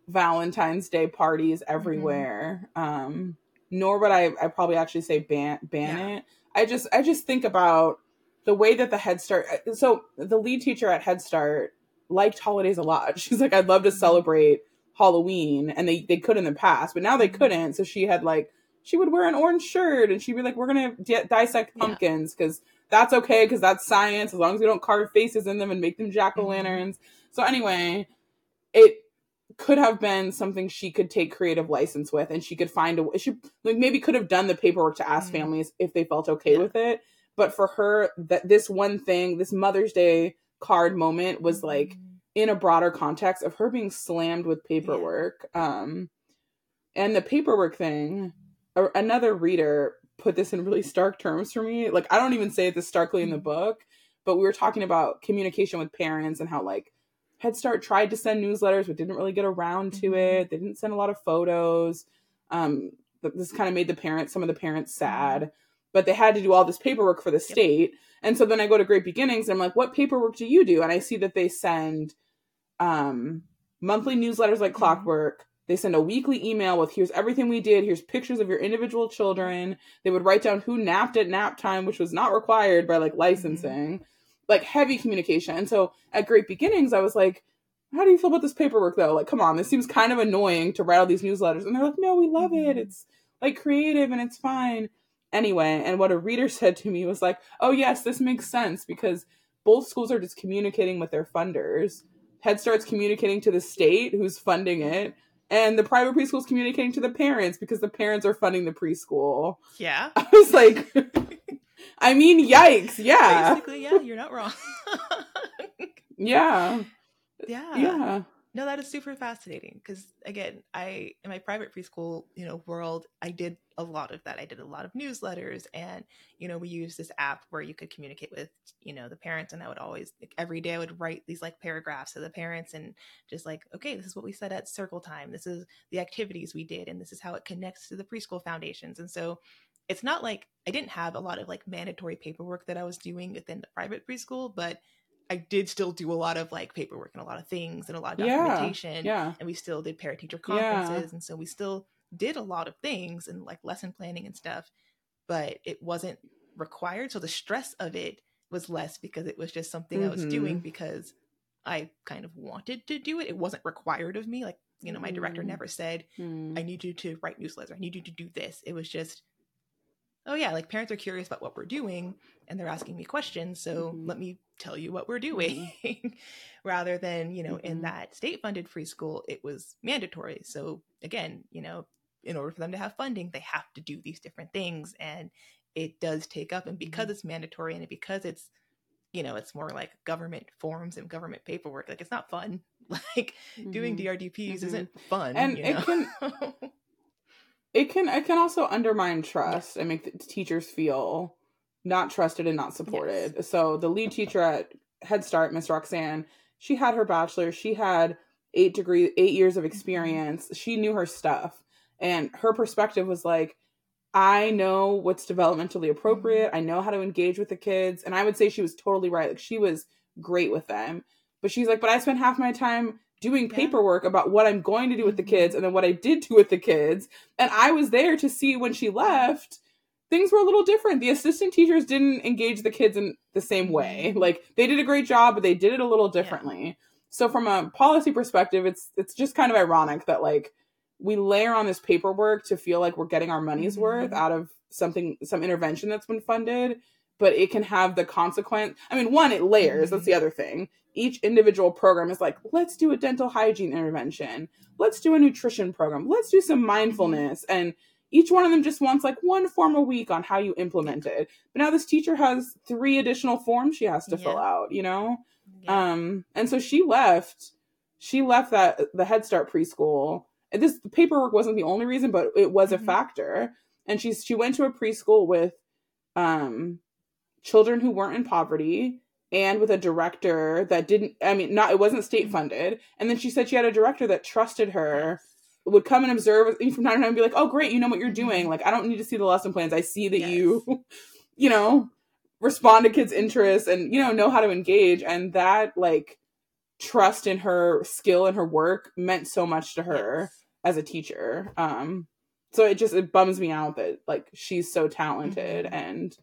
Valentine's Day parties mm-hmm. everywhere. Mm-hmm. Um, nor would I I probably actually say ban ban yeah. it. I just I just think about the way that the Head Start so the lead teacher at Head Start liked holidays a lot. She's like, I'd love to mm-hmm. celebrate Halloween, and they they could in the past, but now they mm-hmm. couldn't. So she had like she would wear an orange shirt, and she'd be like, "We're gonna di- dissect pumpkins because that's okay because that's science as long as we don't carve faces in them and make them jack o' mm-hmm. So anyway, it could have been something she could take creative license with, and she could find a way she like maybe could have done the paperwork to ask mm-hmm. families if they felt okay yeah. with it. But for her, that this one thing, this Mother's Day card moment was like mm-hmm. in a broader context of her being slammed with paperwork. Yeah. Um, and the paperwork thing, another reader put this in really stark terms for me. Like I don't even say it this starkly in the mm-hmm. book, but we were talking about communication with parents and how like Head Start tried to send newsletters but didn't really get around to mm-hmm. it. They didn't send a lot of photos. Um, this kind of made the parents, some of the parents, sad. Mm-hmm. But they had to do all this paperwork for the state. Yep. And so then I go to Great Beginnings and I'm like, what paperwork do you do? And I see that they send um, monthly newsletters like clockwork, They send a weekly email with here's everything we did, here's pictures of your individual children. They would write down who napped at nap time, which was not required by like licensing. Mm-hmm. Like heavy communication. And so at Great Beginnings, I was like, how do you feel about this paperwork though? Like, come on, this seems kind of annoying to write all these newsletters. And they're like, no, we love it. Mm-hmm. It's like creative and it's fine. Anyway, and what a reader said to me was like, oh, yes, this makes sense because both schools are just communicating with their funders. Head Start's communicating to the state who's funding it, and the private preschool's communicating to the parents because the parents are funding the preschool. Yeah. I was like, I mean, yikes. Yeah. Basically, yeah, you're not wrong. yeah. Yeah. Yeah. No, that is super fascinating because again, I in my private preschool, you know, world, I did a lot of that. I did a lot of newsletters and, you know, we used this app where you could communicate with, you know, the parents and I would always like, every day I would write these like paragraphs to the parents and just like, okay, this is what we said at circle time. This is the activities we did and this is how it connects to the preschool foundations. And so it's not like I didn't have a lot of like mandatory paperwork that I was doing within the private preschool, but I did still do a lot of like paperwork and a lot of things and a lot of documentation. Yeah. yeah. And we still did parent teacher conferences. Yeah. And so we still did a lot of things and like lesson planning and stuff, but it wasn't required. So the stress of it was less because it was just something mm-hmm. I was doing mm-hmm. because I kind of wanted to do it. It wasn't required of me. Like, you know, my director mm. never said, mm. I need you to write newsletters. I need you to do this. It was just oh yeah, like parents are curious about what we're doing and they're asking me questions, so mm-hmm. let me tell you what we're doing. Mm-hmm. Rather than, you know, mm-hmm. in that state funded preschool, it was mandatory. So again, you know, in order for them to have funding, they have to do these different things and it does take up and because mm-hmm. it's mandatory and because it's you know, it's more like government forms and government paperwork. Like it's not fun. Like doing mm-hmm. DRDPs isn't mm-hmm. fun. And it know? can it can it can also undermine trust and make the teachers feel not trusted and not supported. Yes. So the lead teacher at Head Start, Miss Roxanne, she had her bachelor, she had eight degree eight years of mm-hmm. experience. Mm-hmm. She knew her stuff. And her perspective was like, I know what's developmentally appropriate. Mm-hmm. I know how to engage with the kids. And I would say she was totally right. Like she was great with them. But she's like, but I spent half my time doing paperwork yeah. about what I'm going to do with the kids and then what I did do with the kids. And I was there to see when she left, things were a little different. The assistant teachers didn't engage the kids in the same way. Mm-hmm. Like they did a great job, but they did it a little differently. Yeah. So from a policy perspective, it's it's just kind of ironic that like we layer on this paperwork to feel like we're getting our money's mm-hmm. worth out of something some intervention that's been funded but it can have the consequence. I mean, one, it layers. That's the other thing. Each individual program is like, let's do a dental hygiene intervention. Let's do a nutrition program. Let's do some mindfulness. And each one of them just wants like one form a week on how you implement it. But now this teacher has three additional forms she has to yeah. fill out, you know? Yeah. Um, and so she left, she left that the Head Start preschool. And this the paperwork wasn't the only reason, but it was mm-hmm. a factor. And she's she went to a preschool with um children who weren't in poverty and with a director that didn't i mean not it wasn't state funded and then she said she had a director that trusted her would come and observe from time to time and be like oh great you know what you're doing like i don't need to see the lesson plans i see that yes. you you know respond to kids interests and you know know how to engage and that like trust in her skill and her work meant so much to her yes. as a teacher um so it just it bums me out that like she's so talented mm-hmm. and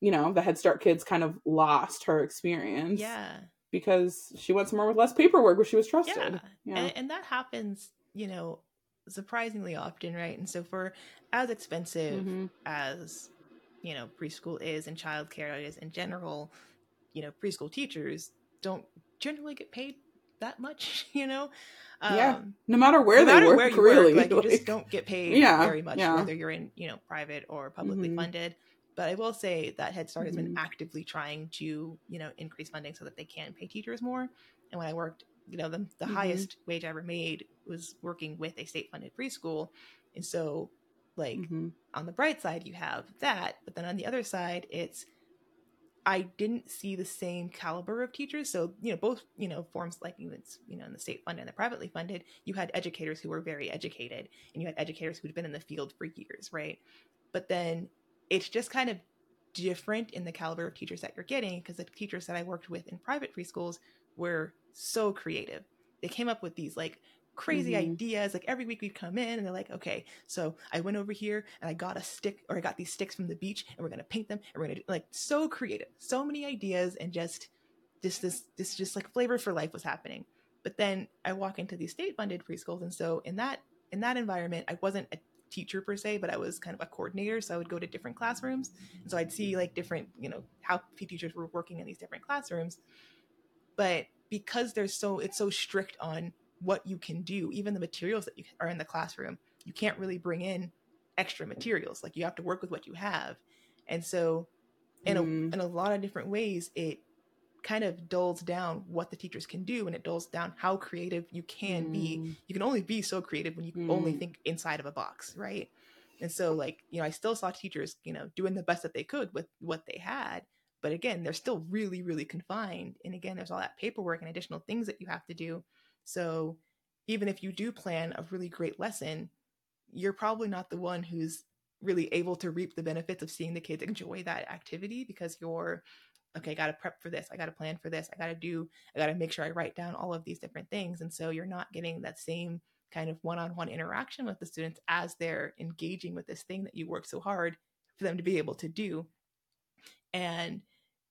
you know, the Head Start kids kind of lost her experience. Yeah. Because she went somewhere with less paperwork where she was trusted. Yeah. yeah. And, and that happens, you know, surprisingly often, right? And so for as expensive mm-hmm. as, you know, preschool is and childcare is in general, you know, preschool teachers don't generally get paid that much, you know? Um, yeah. No matter where no they matter work, where you really. Work, like, like, you just don't get paid yeah, very much, yeah. whether you're in, you know, private or publicly mm-hmm. funded. But I will say that Head Start mm-hmm. has been mm-hmm. actively trying to, you know, increase funding so that they can pay teachers more. And when I worked, you know, the, the mm-hmm. highest wage I ever made was working with a state funded preschool. And so, like, mm-hmm. on the bright side, you have that. But then on the other side, it's, I didn't see the same caliber of teachers. So, you know, both, you know, forms like it's, you know, in the state funded and the privately funded, you had educators who were very educated and you had educators who'd been in the field for years, right? But then it's just kind of different in the caliber of teachers that you're getting because the teachers that I worked with in private preschools were so creative. They came up with these like crazy mm-hmm. ideas. Like every week we'd come in and they're like, okay, so I went over here and I got a stick or I got these sticks from the beach and we're gonna paint them and we're gonna like so creative, so many ideas and just just this this just like flavor for life was happening. But then I walk into these state funded preschools and so in that in that environment I wasn't a teacher per se, but I was kind of a coordinator. So I would go to different classrooms. And so I'd see like different, you know, how teachers were working in these different classrooms. But because there's so it's so strict on what you can do, even the materials that you are in the classroom, you can't really bring in extra materials. Like you have to work with what you have. And so in a mm. in a lot of different ways, it kind of dulls down what the teachers can do and it dulls down how creative you can mm. be. You can only be so creative when you mm. only think inside of a box, right? And so like, you know, I still saw teachers, you know, doing the best that they could with what they had, but again, they're still really really confined. And again, there's all that paperwork and additional things that you have to do. So even if you do plan a really great lesson, you're probably not the one who's really able to reap the benefits of seeing the kids enjoy that activity because you're okay, I got to prep for this. I got to plan for this. I got to do, I got to make sure I write down all of these different things. And so you're not getting that same kind of one on one interaction with the students as they're engaging with this thing that you work so hard for them to be able to do. And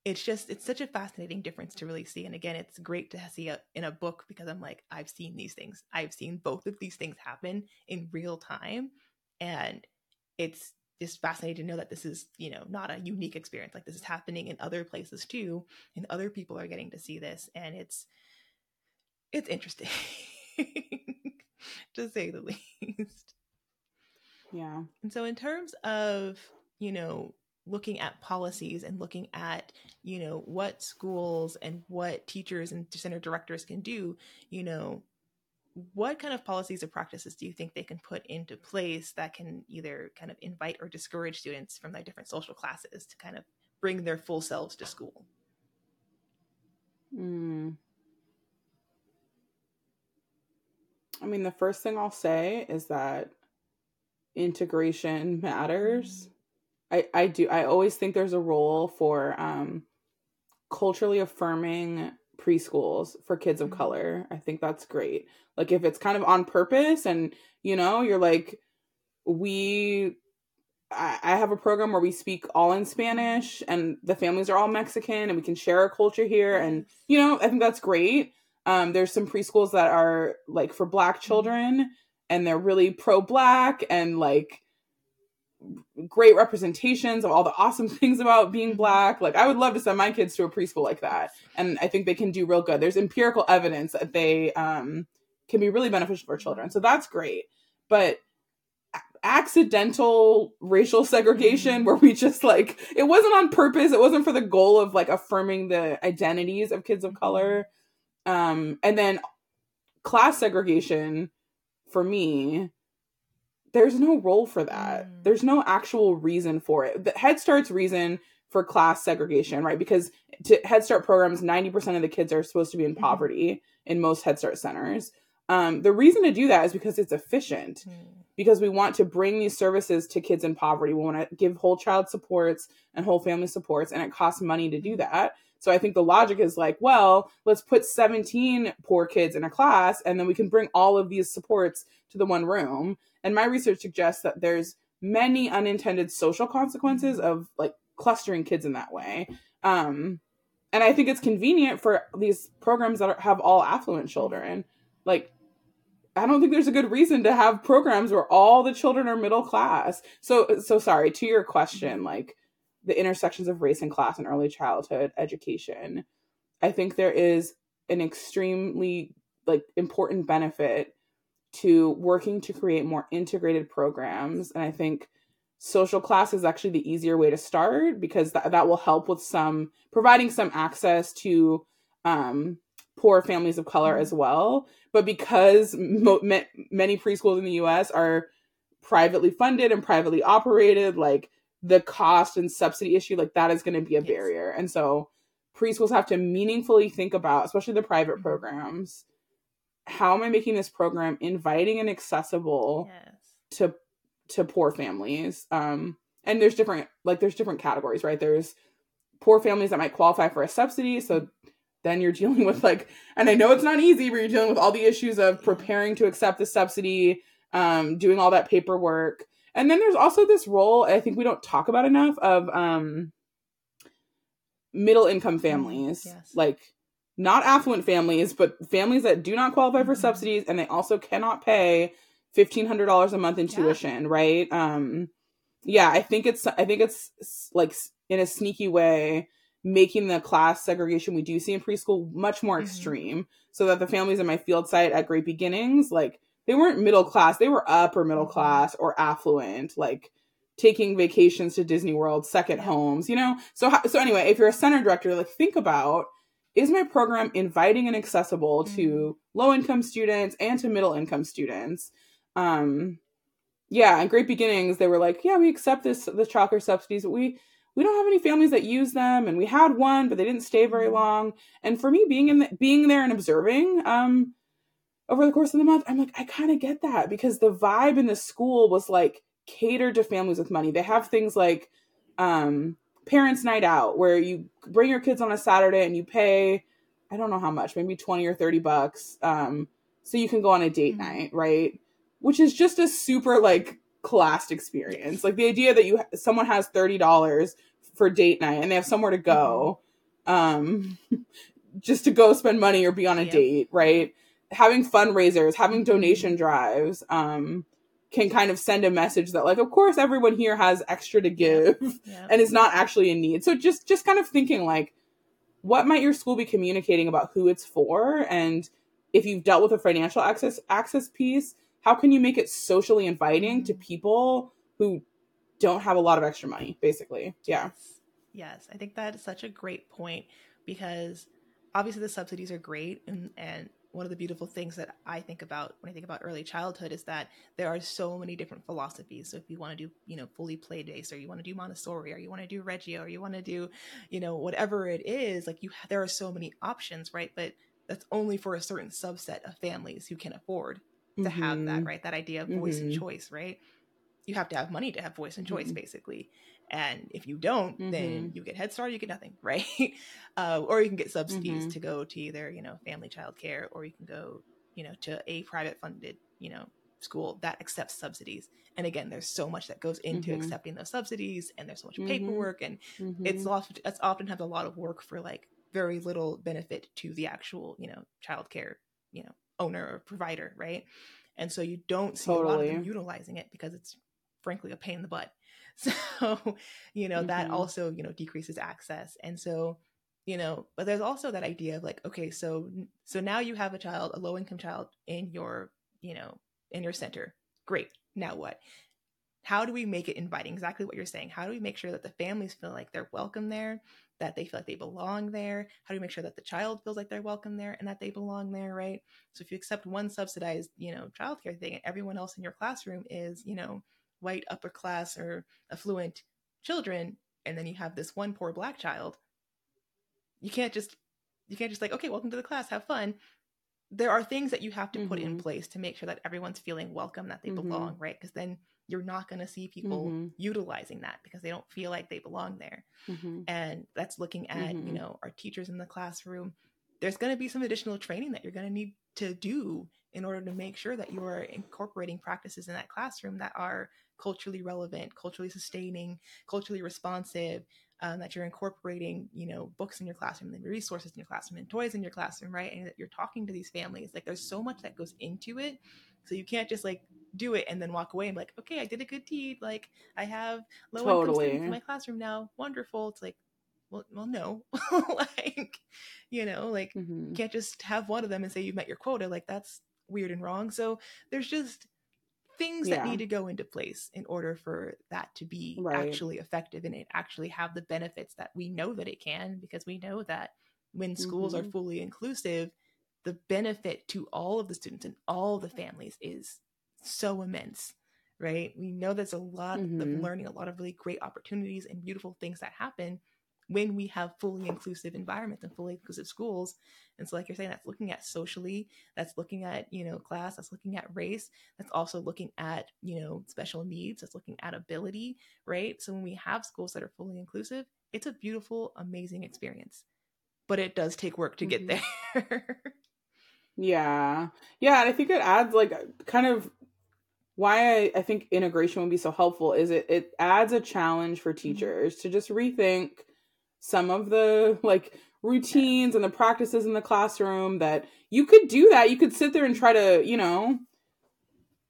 it's just, it's such a fascinating difference to really see. And again, it's great to see it in a book because I'm like, I've seen these things. I've seen both of these things happen in real time. And it's just fascinating to know that this is you know not a unique experience. Like this is happening in other places too and other people are getting to see this and it's it's interesting to say the least. Yeah. And so in terms of you know looking at policies and looking at you know what schools and what teachers and center directors can do you know what kind of policies or practices do you think they can put into place that can either kind of invite or discourage students from their different social classes to kind of bring their full selves to school? Hmm. I mean, the first thing I'll say is that integration matters. Mm. I, I do. I always think there's a role for um, culturally affirming preschools for kids of mm-hmm. color. I think that's great. Like if it's kind of on purpose and you know, you're like we I, I have a program where we speak all in Spanish and the families are all Mexican and we can share our culture here and you know, I think that's great. Um there's some preschools that are like for black mm-hmm. children and they're really pro black and like great representations of all the awesome things about being mm-hmm. black. Like I would love to send my kids to a preschool like that. And I think they can do real good. There's empirical evidence that they um, can be really beneficial for children. So that's great. But accidental racial segregation mm-hmm. where we just like it wasn't on purpose it wasn't for the goal of like affirming the identities of kids of mm-hmm. color um and then class segregation for me there's no role for that. Mm. There's no actual reason for it. The Head Start's reason for class segregation, right? Because to Head Start programs, 90% of the kids are supposed to be in mm-hmm. poverty mm-hmm. in most Head Start centers. Um, the reason to do that is because it's efficient. Mm. Because we want to bring these services to kids in poverty. We want to give whole child supports and whole family supports, and it costs money to do mm-hmm. that. So I think the logic is like, well, let's put 17 poor kids in a class, and then we can bring all of these supports to the one room and my research suggests that there's many unintended social consequences of like clustering kids in that way. Um, and I think it's convenient for these programs that are, have all affluent children. Like, I don't think there's a good reason to have programs where all the children are middle class. So, so sorry to your question, like the intersections of race and class in early childhood education. I think there is an extremely like important benefit to working to create more integrated programs. And I think social class is actually the easier way to start because that, that will help with some providing some access to um, poor families of color mm-hmm. as well. But because mo- many preschools in the US are privately funded and privately operated, like the cost and subsidy issue, like that is going to be a yes. barrier. And so preschools have to meaningfully think about, especially the private mm-hmm. programs, how am I making this program inviting and accessible yes. to to poor families? Um, and there's different like there's different categories, right? There's poor families that might qualify for a subsidy, so then you're dealing with like and i know it's not easy but you're dealing with all the issues of preparing to accept the subsidy um, doing all that paperwork and then there's also this role i think we don't talk about enough of um, middle income families yes. like not affluent families but families that do not qualify for mm-hmm. subsidies and they also cannot pay $1500 a month in tuition yeah. right um yeah i think it's i think it's like in a sneaky way making the class segregation we do see in preschool much more mm-hmm. extreme so that the families in my field site at great beginnings like they weren't middle class they were upper middle mm-hmm. class or affluent like taking vacations to disney world second yeah. homes you know so so anyway if you're a center director like think about is my program inviting and accessible mm-hmm. to low income students and to middle income students um yeah and great beginnings they were like yeah we accept this the childcare subsidies but we we don't have any families that use them and we had one but they didn't stay very mm-hmm. long and for me being in the, being there and observing um over the course of the month i'm like i kind of get that because the vibe in the school was like catered to families with money they have things like um parents night out where you bring your kids on a saturday and you pay i don't know how much maybe 20 or 30 bucks um so you can go on a date mm-hmm. night right which is just a super like classed experience like the idea that you someone has $30 for date night and they have somewhere to go um just to go spend money or be on a yep. date right having fundraisers having mm-hmm. donation drives um can kind of send a message that like of course everyone here has extra to give yep. and is not actually in need so just just kind of thinking like what might your school be communicating about who it's for and if you've dealt with a financial access access piece how can you make it socially inviting to mm-hmm. people who don't have a lot of extra money, basically. Yeah. Yes. yes. I think that is such a great point because obviously the subsidies are great and, and one of the beautiful things that I think about when I think about early childhood is that there are so many different philosophies. So if you want to do, you know, fully play based, or you want to do Montessori, or you want to do Reggio, or you want to do, you know, whatever it is, like you, there are so many options, right? But that's only for a certain subset of families who can afford to mm-hmm. have that, mm-hmm. right? That idea of voice mm-hmm. and choice, right? you have to have money to have voice and choice, mm-hmm. basically. And if you don't, mm-hmm. then you get Head Start, you get nothing, right? Uh, or you can get subsidies mm-hmm. to go to either, you know, family child care, or you can go, you know, to a private funded, you know, school that accepts subsidies. And again, there's so much that goes into mm-hmm. accepting those subsidies, and there's so much mm-hmm. paperwork, and it's mm-hmm. it's often has a lot of work for like very little benefit to the actual, you know, child care, you know, owner or provider, right? And so you don't see totally. a lot of them utilizing it because it's frankly a pain in the butt. So, you know, mm-hmm. that also, you know, decreases access. And so, you know, but there's also that idea of like, okay, so so now you have a child, a low income child in your, you know, in your center. Great. Now what? How do we make it inviting? Exactly what you're saying. How do we make sure that the families feel like they're welcome there, that they feel like they belong there? How do we make sure that the child feels like they're welcome there and that they belong there, right? So if you accept one subsidized, you know, childcare thing and everyone else in your classroom is, you know, white upper class or affluent children and then you have this one poor black child you can't just you can't just like okay welcome to the class have fun there are things that you have to mm-hmm. put in mm-hmm. place to make sure that everyone's feeling welcome that they mm-hmm. belong right because then you're not going to see people mm-hmm. utilizing that because they don't feel like they belong there mm-hmm. and that's looking at you mm-hmm. know our teachers in the classroom there's going to be some additional training that you're going to need to do in order to make sure that you are incorporating practices in that classroom that are culturally relevant, culturally sustaining, culturally responsive, um, that you're incorporating, you know, books in your classroom, and resources in your classroom, and toys in your classroom, right? And that you're talking to these families. Like there's so much that goes into it. So you can't just like do it and then walk away and be like, okay, I did a good deed. Like I have low totally. income students in my classroom now. Wonderful. It's like, well, well, no, like, you know, like mm-hmm. you can't just have one of them and say you've met your quota. Like that's weird and wrong. So there's just things yeah. that need to go into place in order for that to be right. actually effective and it actually have the benefits that we know that it can because we know that when schools mm-hmm. are fully inclusive the benefit to all of the students and all the families is so immense right we know there's a lot mm-hmm. of learning a lot of really great opportunities and beautiful things that happen when we have fully inclusive environments and fully inclusive schools. And so, like you're saying, that's looking at socially, that's looking at, you know, class, that's looking at race, that's also looking at, you know, special needs, that's looking at ability, right? So when we have schools that are fully inclusive, it's a beautiful, amazing experience. but it does take work to get Mhm. there. Yeah. Yeah, and I think it adds like kind of why I, I think integration would be so helpful is it it adds a challenge for teachers to just rethink some of the like routines and the practices in the classroom that you could do that. You could sit there and try to, you know,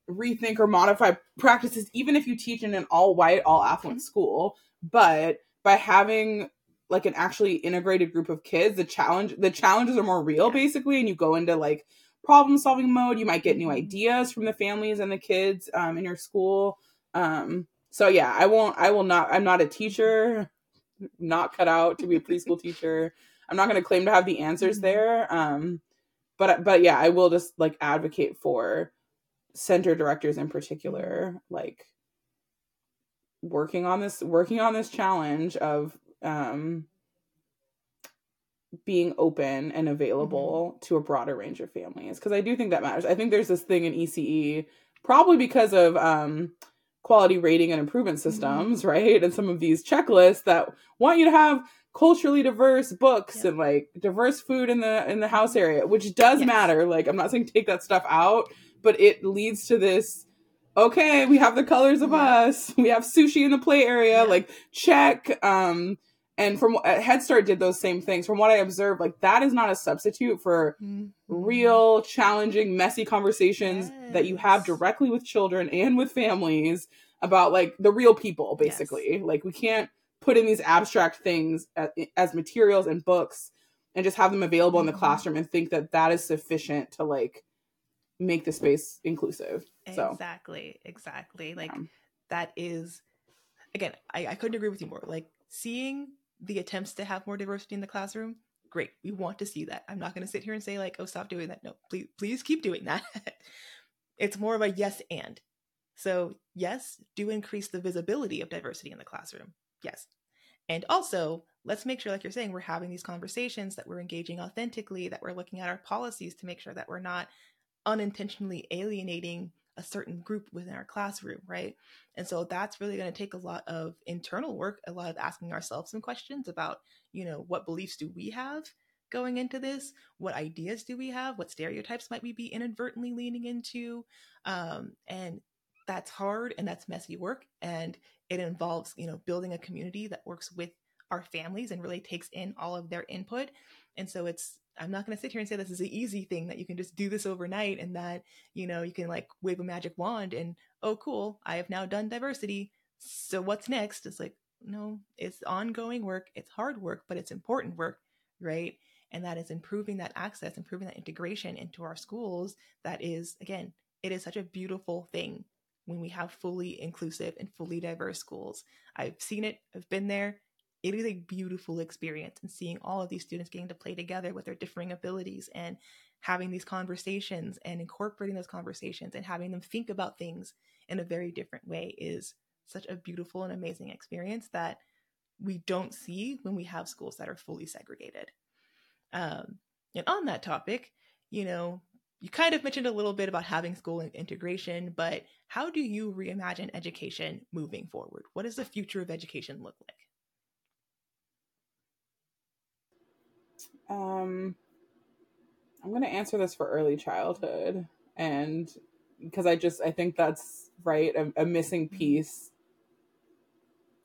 rethink or modify practices even if you teach in an all white, all affluent school. But by having like an actually integrated group of kids, the challenge the challenges are more real basically, and you go into like problem solving mode. You might get new Mhm. ideas from the families and the kids um, in your school. Um, so yeah, I won't. I will not. I'm not a teacher. Not cut out to be a preschool teacher. I'm not going to claim to have the answers Mhm. there. Um, but but yeah, I will just like advocate for center directors in particular, like working on this working on this challenge of um being open and available to a broader range of families because i do think that matters i think there's this thing in ece probably because of um quality rating and improvement systems right and some of these checklists that want you to have culturally diverse books Yeah. and like diverse food in the in the house area which does Yes. matter like i'm not saying take that stuff out but it leads to this okay we have the colors of Yeah. us we have sushi in the play area Yeah. like check um and from uh, head start did those same things from what i observed like that is not a substitute for Mhm. real challenging messy conversations that you have directly with children and with families about like the real people basically like we can't put in these abstract things as, as materials and books and just have them available in the Mhm. classroom and think that that is sufficient to like make the space inclusive so Exactly, exactly. Like yeah. that is again, I, I couldn't agree with you more. Like seeing the attempts to have more diversity in the classroom, great. We want to see that. I'm not gonna sit here and say like, oh stop doing that. No, please please keep doing that. it's more of a yes and. So yes, do increase the visibility of diversity in the classroom. Yes. And also, let's make sure, like you're saying, we're having these conversations, that we're engaging authentically, that we're looking at our policies to make sure that we're not unintentionally alienating a certain group within our classroom, right? And so that's really going to take a lot of internal work, a lot of asking ourselves some questions about, you know, what beliefs do we have going into this? What ideas do we have? What stereotypes might we be inadvertently leaning into? Um, and that's hard and that's messy work. And it involves, you know, building a community that works with our families and really takes in all of their input. And so it's, I'm not going to sit here and say this is an easy thing that you can just do this overnight and that, you know, you can like wave a magic wand and, oh, cool, I have now done diversity. So what's next? It's like, no, it's ongoing work. It's hard work, but it's important work, right? And that is improving that access, improving that integration into our schools. That is, again, it is such a beautiful thing when we have fully inclusive and fully diverse schools. I've seen it, I've been there. It is a beautiful experience and seeing all of these students getting to play together with their differing abilities and having these conversations and incorporating those conversations and having them think about things in a very different way is such a beautiful and amazing experience that we don't see when we have schools that are fully segregated. Um, and on that topic, you know, you kind of mentioned a little bit about having school integration, but how do you reimagine education moving forward? What does the future of education look like? Um, I'm going to answer this for early childhood, and because I just I think that's right a, a missing piece.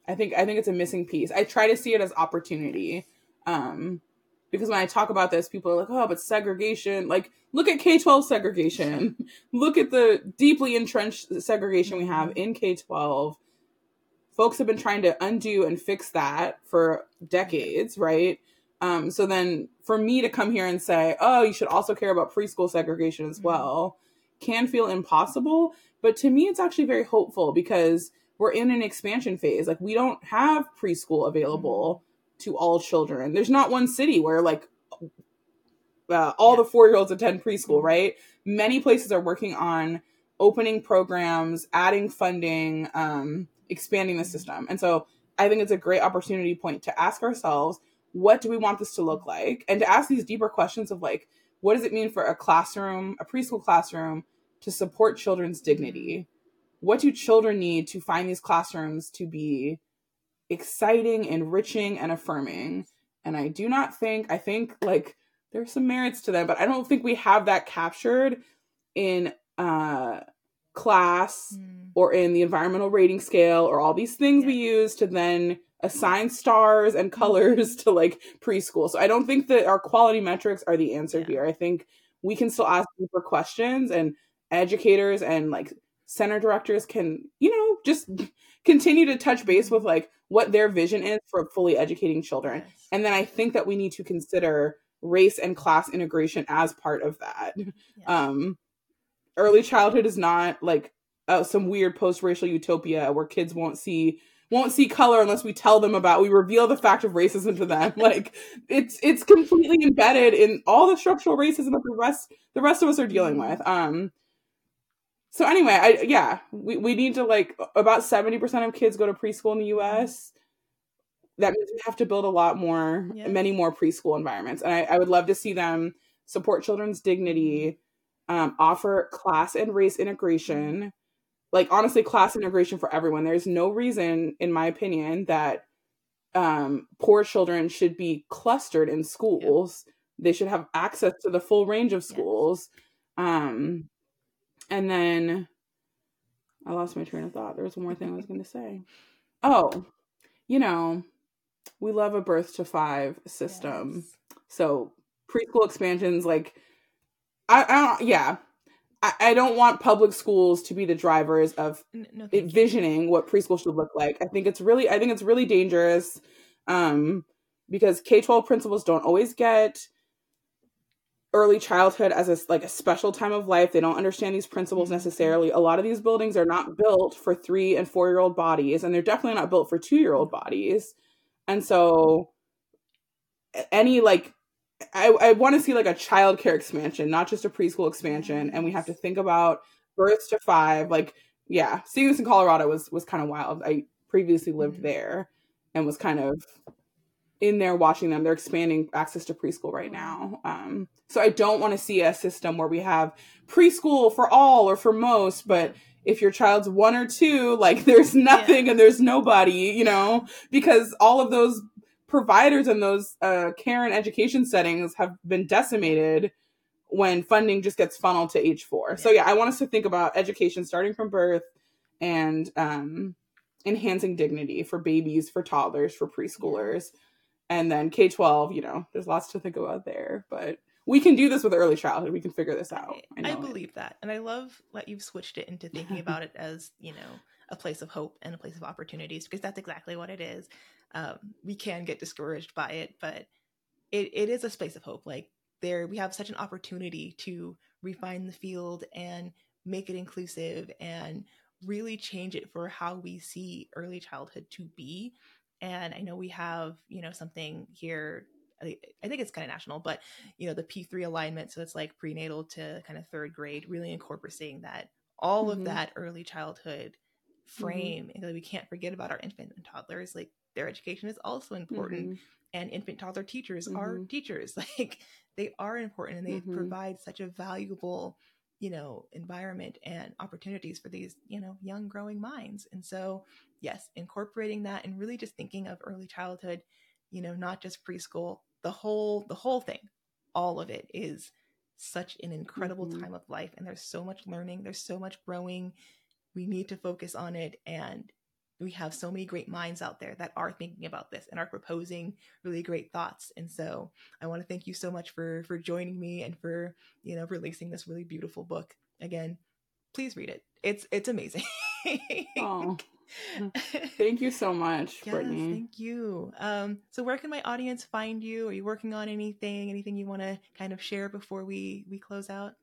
I think I think it's a missing piece. I try to see it as opportunity, um, because when I talk about this, people are like, "Oh, but segregation." Like, look at K twelve segregation. look at the deeply entrenched segregation we have in K twelve. Folks have been trying to undo and fix that for decades, right? Um, so then for me to come here and say, oh, you should also care about preschool segregation as well, can feel impossible. But to me, it's actually very hopeful because we're in an expansion phase. Like, we don't have preschool available to all children. There's not one city where, like, uh, all Yeah. the four year olds attend preschool, Mhm. right? Many places are working on opening programs, adding funding, um, expanding the system. And so I think it's a great opportunity point to ask ourselves, what do we want this to look like? And to ask these deeper questions of like, what does it mean for a classroom, a preschool classroom, to support children's dignity? What do children need to find these classrooms to be exciting, enriching, and affirming? and I do not think I think like there's some merits to them, but I don't think we have that captured in uh class mm. or in the environmental rating scale or all these things yeah. we use to then assign stars and mm-hmm. colors to like preschool. So I don't think that our quality metrics are the answer yeah. here. I think we can still ask for questions and educators and like center directors can, you know, just continue to touch base with like what their vision is for fully educating children. Yes. And then I think that we need to consider race and class integration as part of that. Yes. Um early childhood is not like uh, some weird post-racial utopia where kids won't see won't see color unless we tell them about we reveal the fact of racism to them. Like it's it's completely embedded in all the structural racism that the rest the rest of us are dealing with. Um so anyway i yeah we, we need to like about 70% of kids go to preschool in the us that means we have to build a lot more yeah. many more preschool environments. And I, I would love to see them support children's dignity um, offer class and race integration like honestly class integration for everyone. There's no reason in my opinion that um, poor children should be clustered in schools. They should have access to the full range of schools. Um, and then i lost my train of thought. There was one more thing i was going to say. Oh you know we love a birth to five system. Yes. so preschool expansions like I, I don't, yeah. I, I don't want public schools to be the drivers of no, envisioning what preschool should look like. I think it's really, I think it's really dangerous, um, because K twelve principals don't always get early childhood as a like a special time of life. They don't understand these principles mm-hmm. necessarily. A lot of these buildings are not built for three and four year old bodies, and they're definitely not built for two year old bodies. And so, any like I, I want to see like a childcare expansion, not just a preschool expansion. And we have to think about births to five. Like, yeah, seeing this in Colorado was was kind of wild. I previously lived mm-hmm. there and was kind of in there watching them. They're expanding access to preschool right now. Um, so I don't want to see a system where we have preschool for all or for most, but if your child's one or two, like there's nothing yeah. and there's nobody, you know, because all of those providers in those uh, care and education settings have been decimated when funding just gets funneled to age four. Yeah. So yeah, I want us to think about education starting from birth and um, enhancing dignity for babies, for toddlers, for preschoolers, and then K twelve. You know, there's lots to think about there, but we can do this with early childhood. We can figure this out. I, I believe it. that, and I love that you've switched it into thinking about it as you know a place of hope and a place of opportunities because that's exactly what it is um, we can get discouraged by it, but it, it is a space of hope. Like there, we have such an opportunity to refine the field and make it inclusive and really change it for how we see early childhood to be. And I know we have, you know, something here. I think it's kind of national, but you know, the P3 alignment. So it's like prenatal to kind of third grade, really incorporating that all mm-hmm. of that early childhood mm-hmm. frame. Mm-hmm. And we can't forget about our infant and toddlers. Like their education is also important. Mm-hmm. And infant toddler teachers mm-hmm. are teachers. Like they are important and they mm-hmm. provide such a valuable, you know, environment and opportunities for these, you know, young growing minds. And so, yes, incorporating that and really just thinking of early childhood, you know, not just preschool, the whole the whole thing, all of it is such an incredible mm-hmm. time of life and there's so much learning, there's so much growing. We need to focus on it and we have so many great minds out there that are thinking about this and are proposing really great thoughts. And so i want to thank you so much for for joining me and for you know releasing this really beautiful book. Again please read it. It's it's amazing. Oh thank you so much yes, brittany. thank you. Um so where can my audience find you? Are you working on anything anything you want to kind of share before we we close out?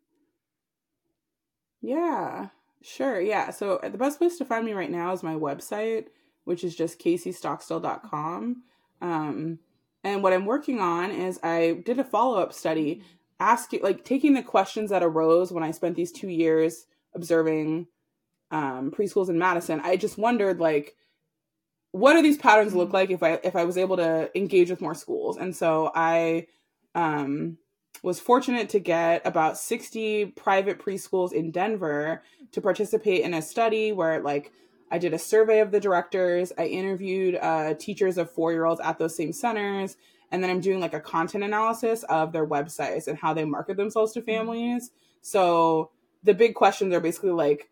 Yeah Sure, yeah. So the best place to find me right now is my website, which is just caseystockstill.com. Um, and what I'm working on is I did a follow up study, asking, like, taking the questions that arose when I spent these two years observing um, preschools in Madison. I just wondered, like, what do these patterns look mm-hmm. like if I if I was able to engage with more schools? And so I um, was fortunate to get about 60 private preschools in Denver to participate in a study where like I did a survey of the directors. I interviewed uh, teachers of four year olds at those same centers. And then I'm doing like a content analysis of their websites and how they market themselves to families. So the big questions are basically like,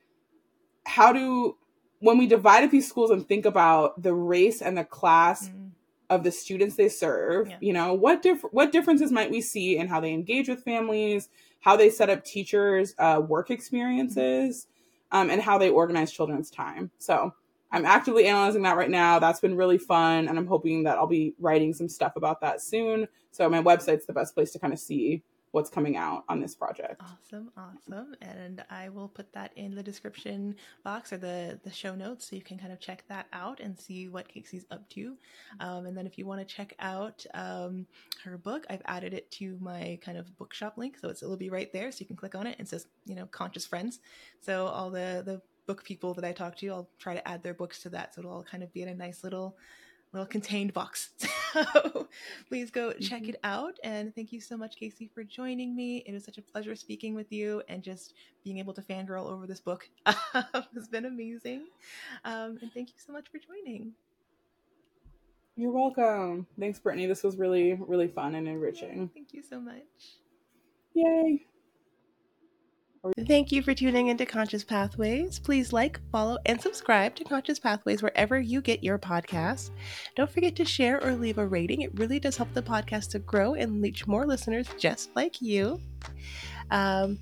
how do, when we divided these schools and think about the race and the class mm. Of the students they serve, yeah. you know, what diff- what differences might we see in how they engage with families, how they set up teachers' uh, work experiences? Mm um, and how they organize children's time. So I'm actively analyzing that right now. That's been really fun, and I'm hoping that I'll be writing some stuff about that soon. So my website's the best place to kind of see what's coming out on this project. Awesome, awesome. And I will put that in the description box or the the show notes so you can kind of check that out and see what Casey's up to. Um, and then if you want to check out um, her book, I've added it to my kind of bookshop link, so it'll be right there. So you can click on it. and It says you know conscious friends. So all the the book people that I talk to, I'll try to add their books to that, so it'll all kind of be in a nice little little contained box. So please go check mm-hmm. it out. And thank you so much, Casey, for joining me. It was such a pleasure speaking with you and just being able to fangirl over this book has been amazing. Um, and thank you so much for joining. You're welcome. Thanks, Brittany. This was really, really fun and enriching. Thank you so much. Yay. Thank you for tuning into Conscious Pathways. Please like, follow, and subscribe to Conscious Pathways wherever you get your podcasts. Don't forget to share or leave a rating. It really does help the podcast to grow and reach more listeners just like you. Um,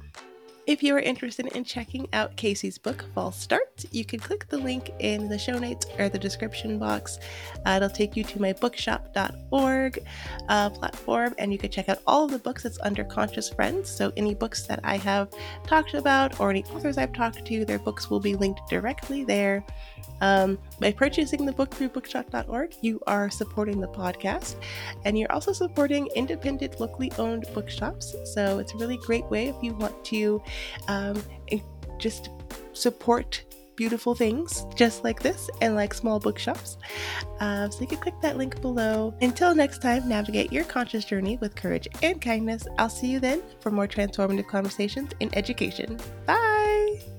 if you are interested in checking out Casey's book, False Start, you can click the link in the show notes or the description box. Uh, it'll take you to my bookshop.org uh, platform, and you can check out all of the books that's under Conscious Friends. So, any books that I have talked about or any authors I've talked to, their books will be linked directly there. Um, by purchasing the book through bookshop.org, you are supporting the podcast and you're also supporting independent, locally owned bookshops. So it's a really great way if you want to um, just support beautiful things just like this and like small bookshops. Uh, so you can click that link below. Until next time, navigate your conscious journey with courage and kindness. I'll see you then for more transformative conversations in education. Bye.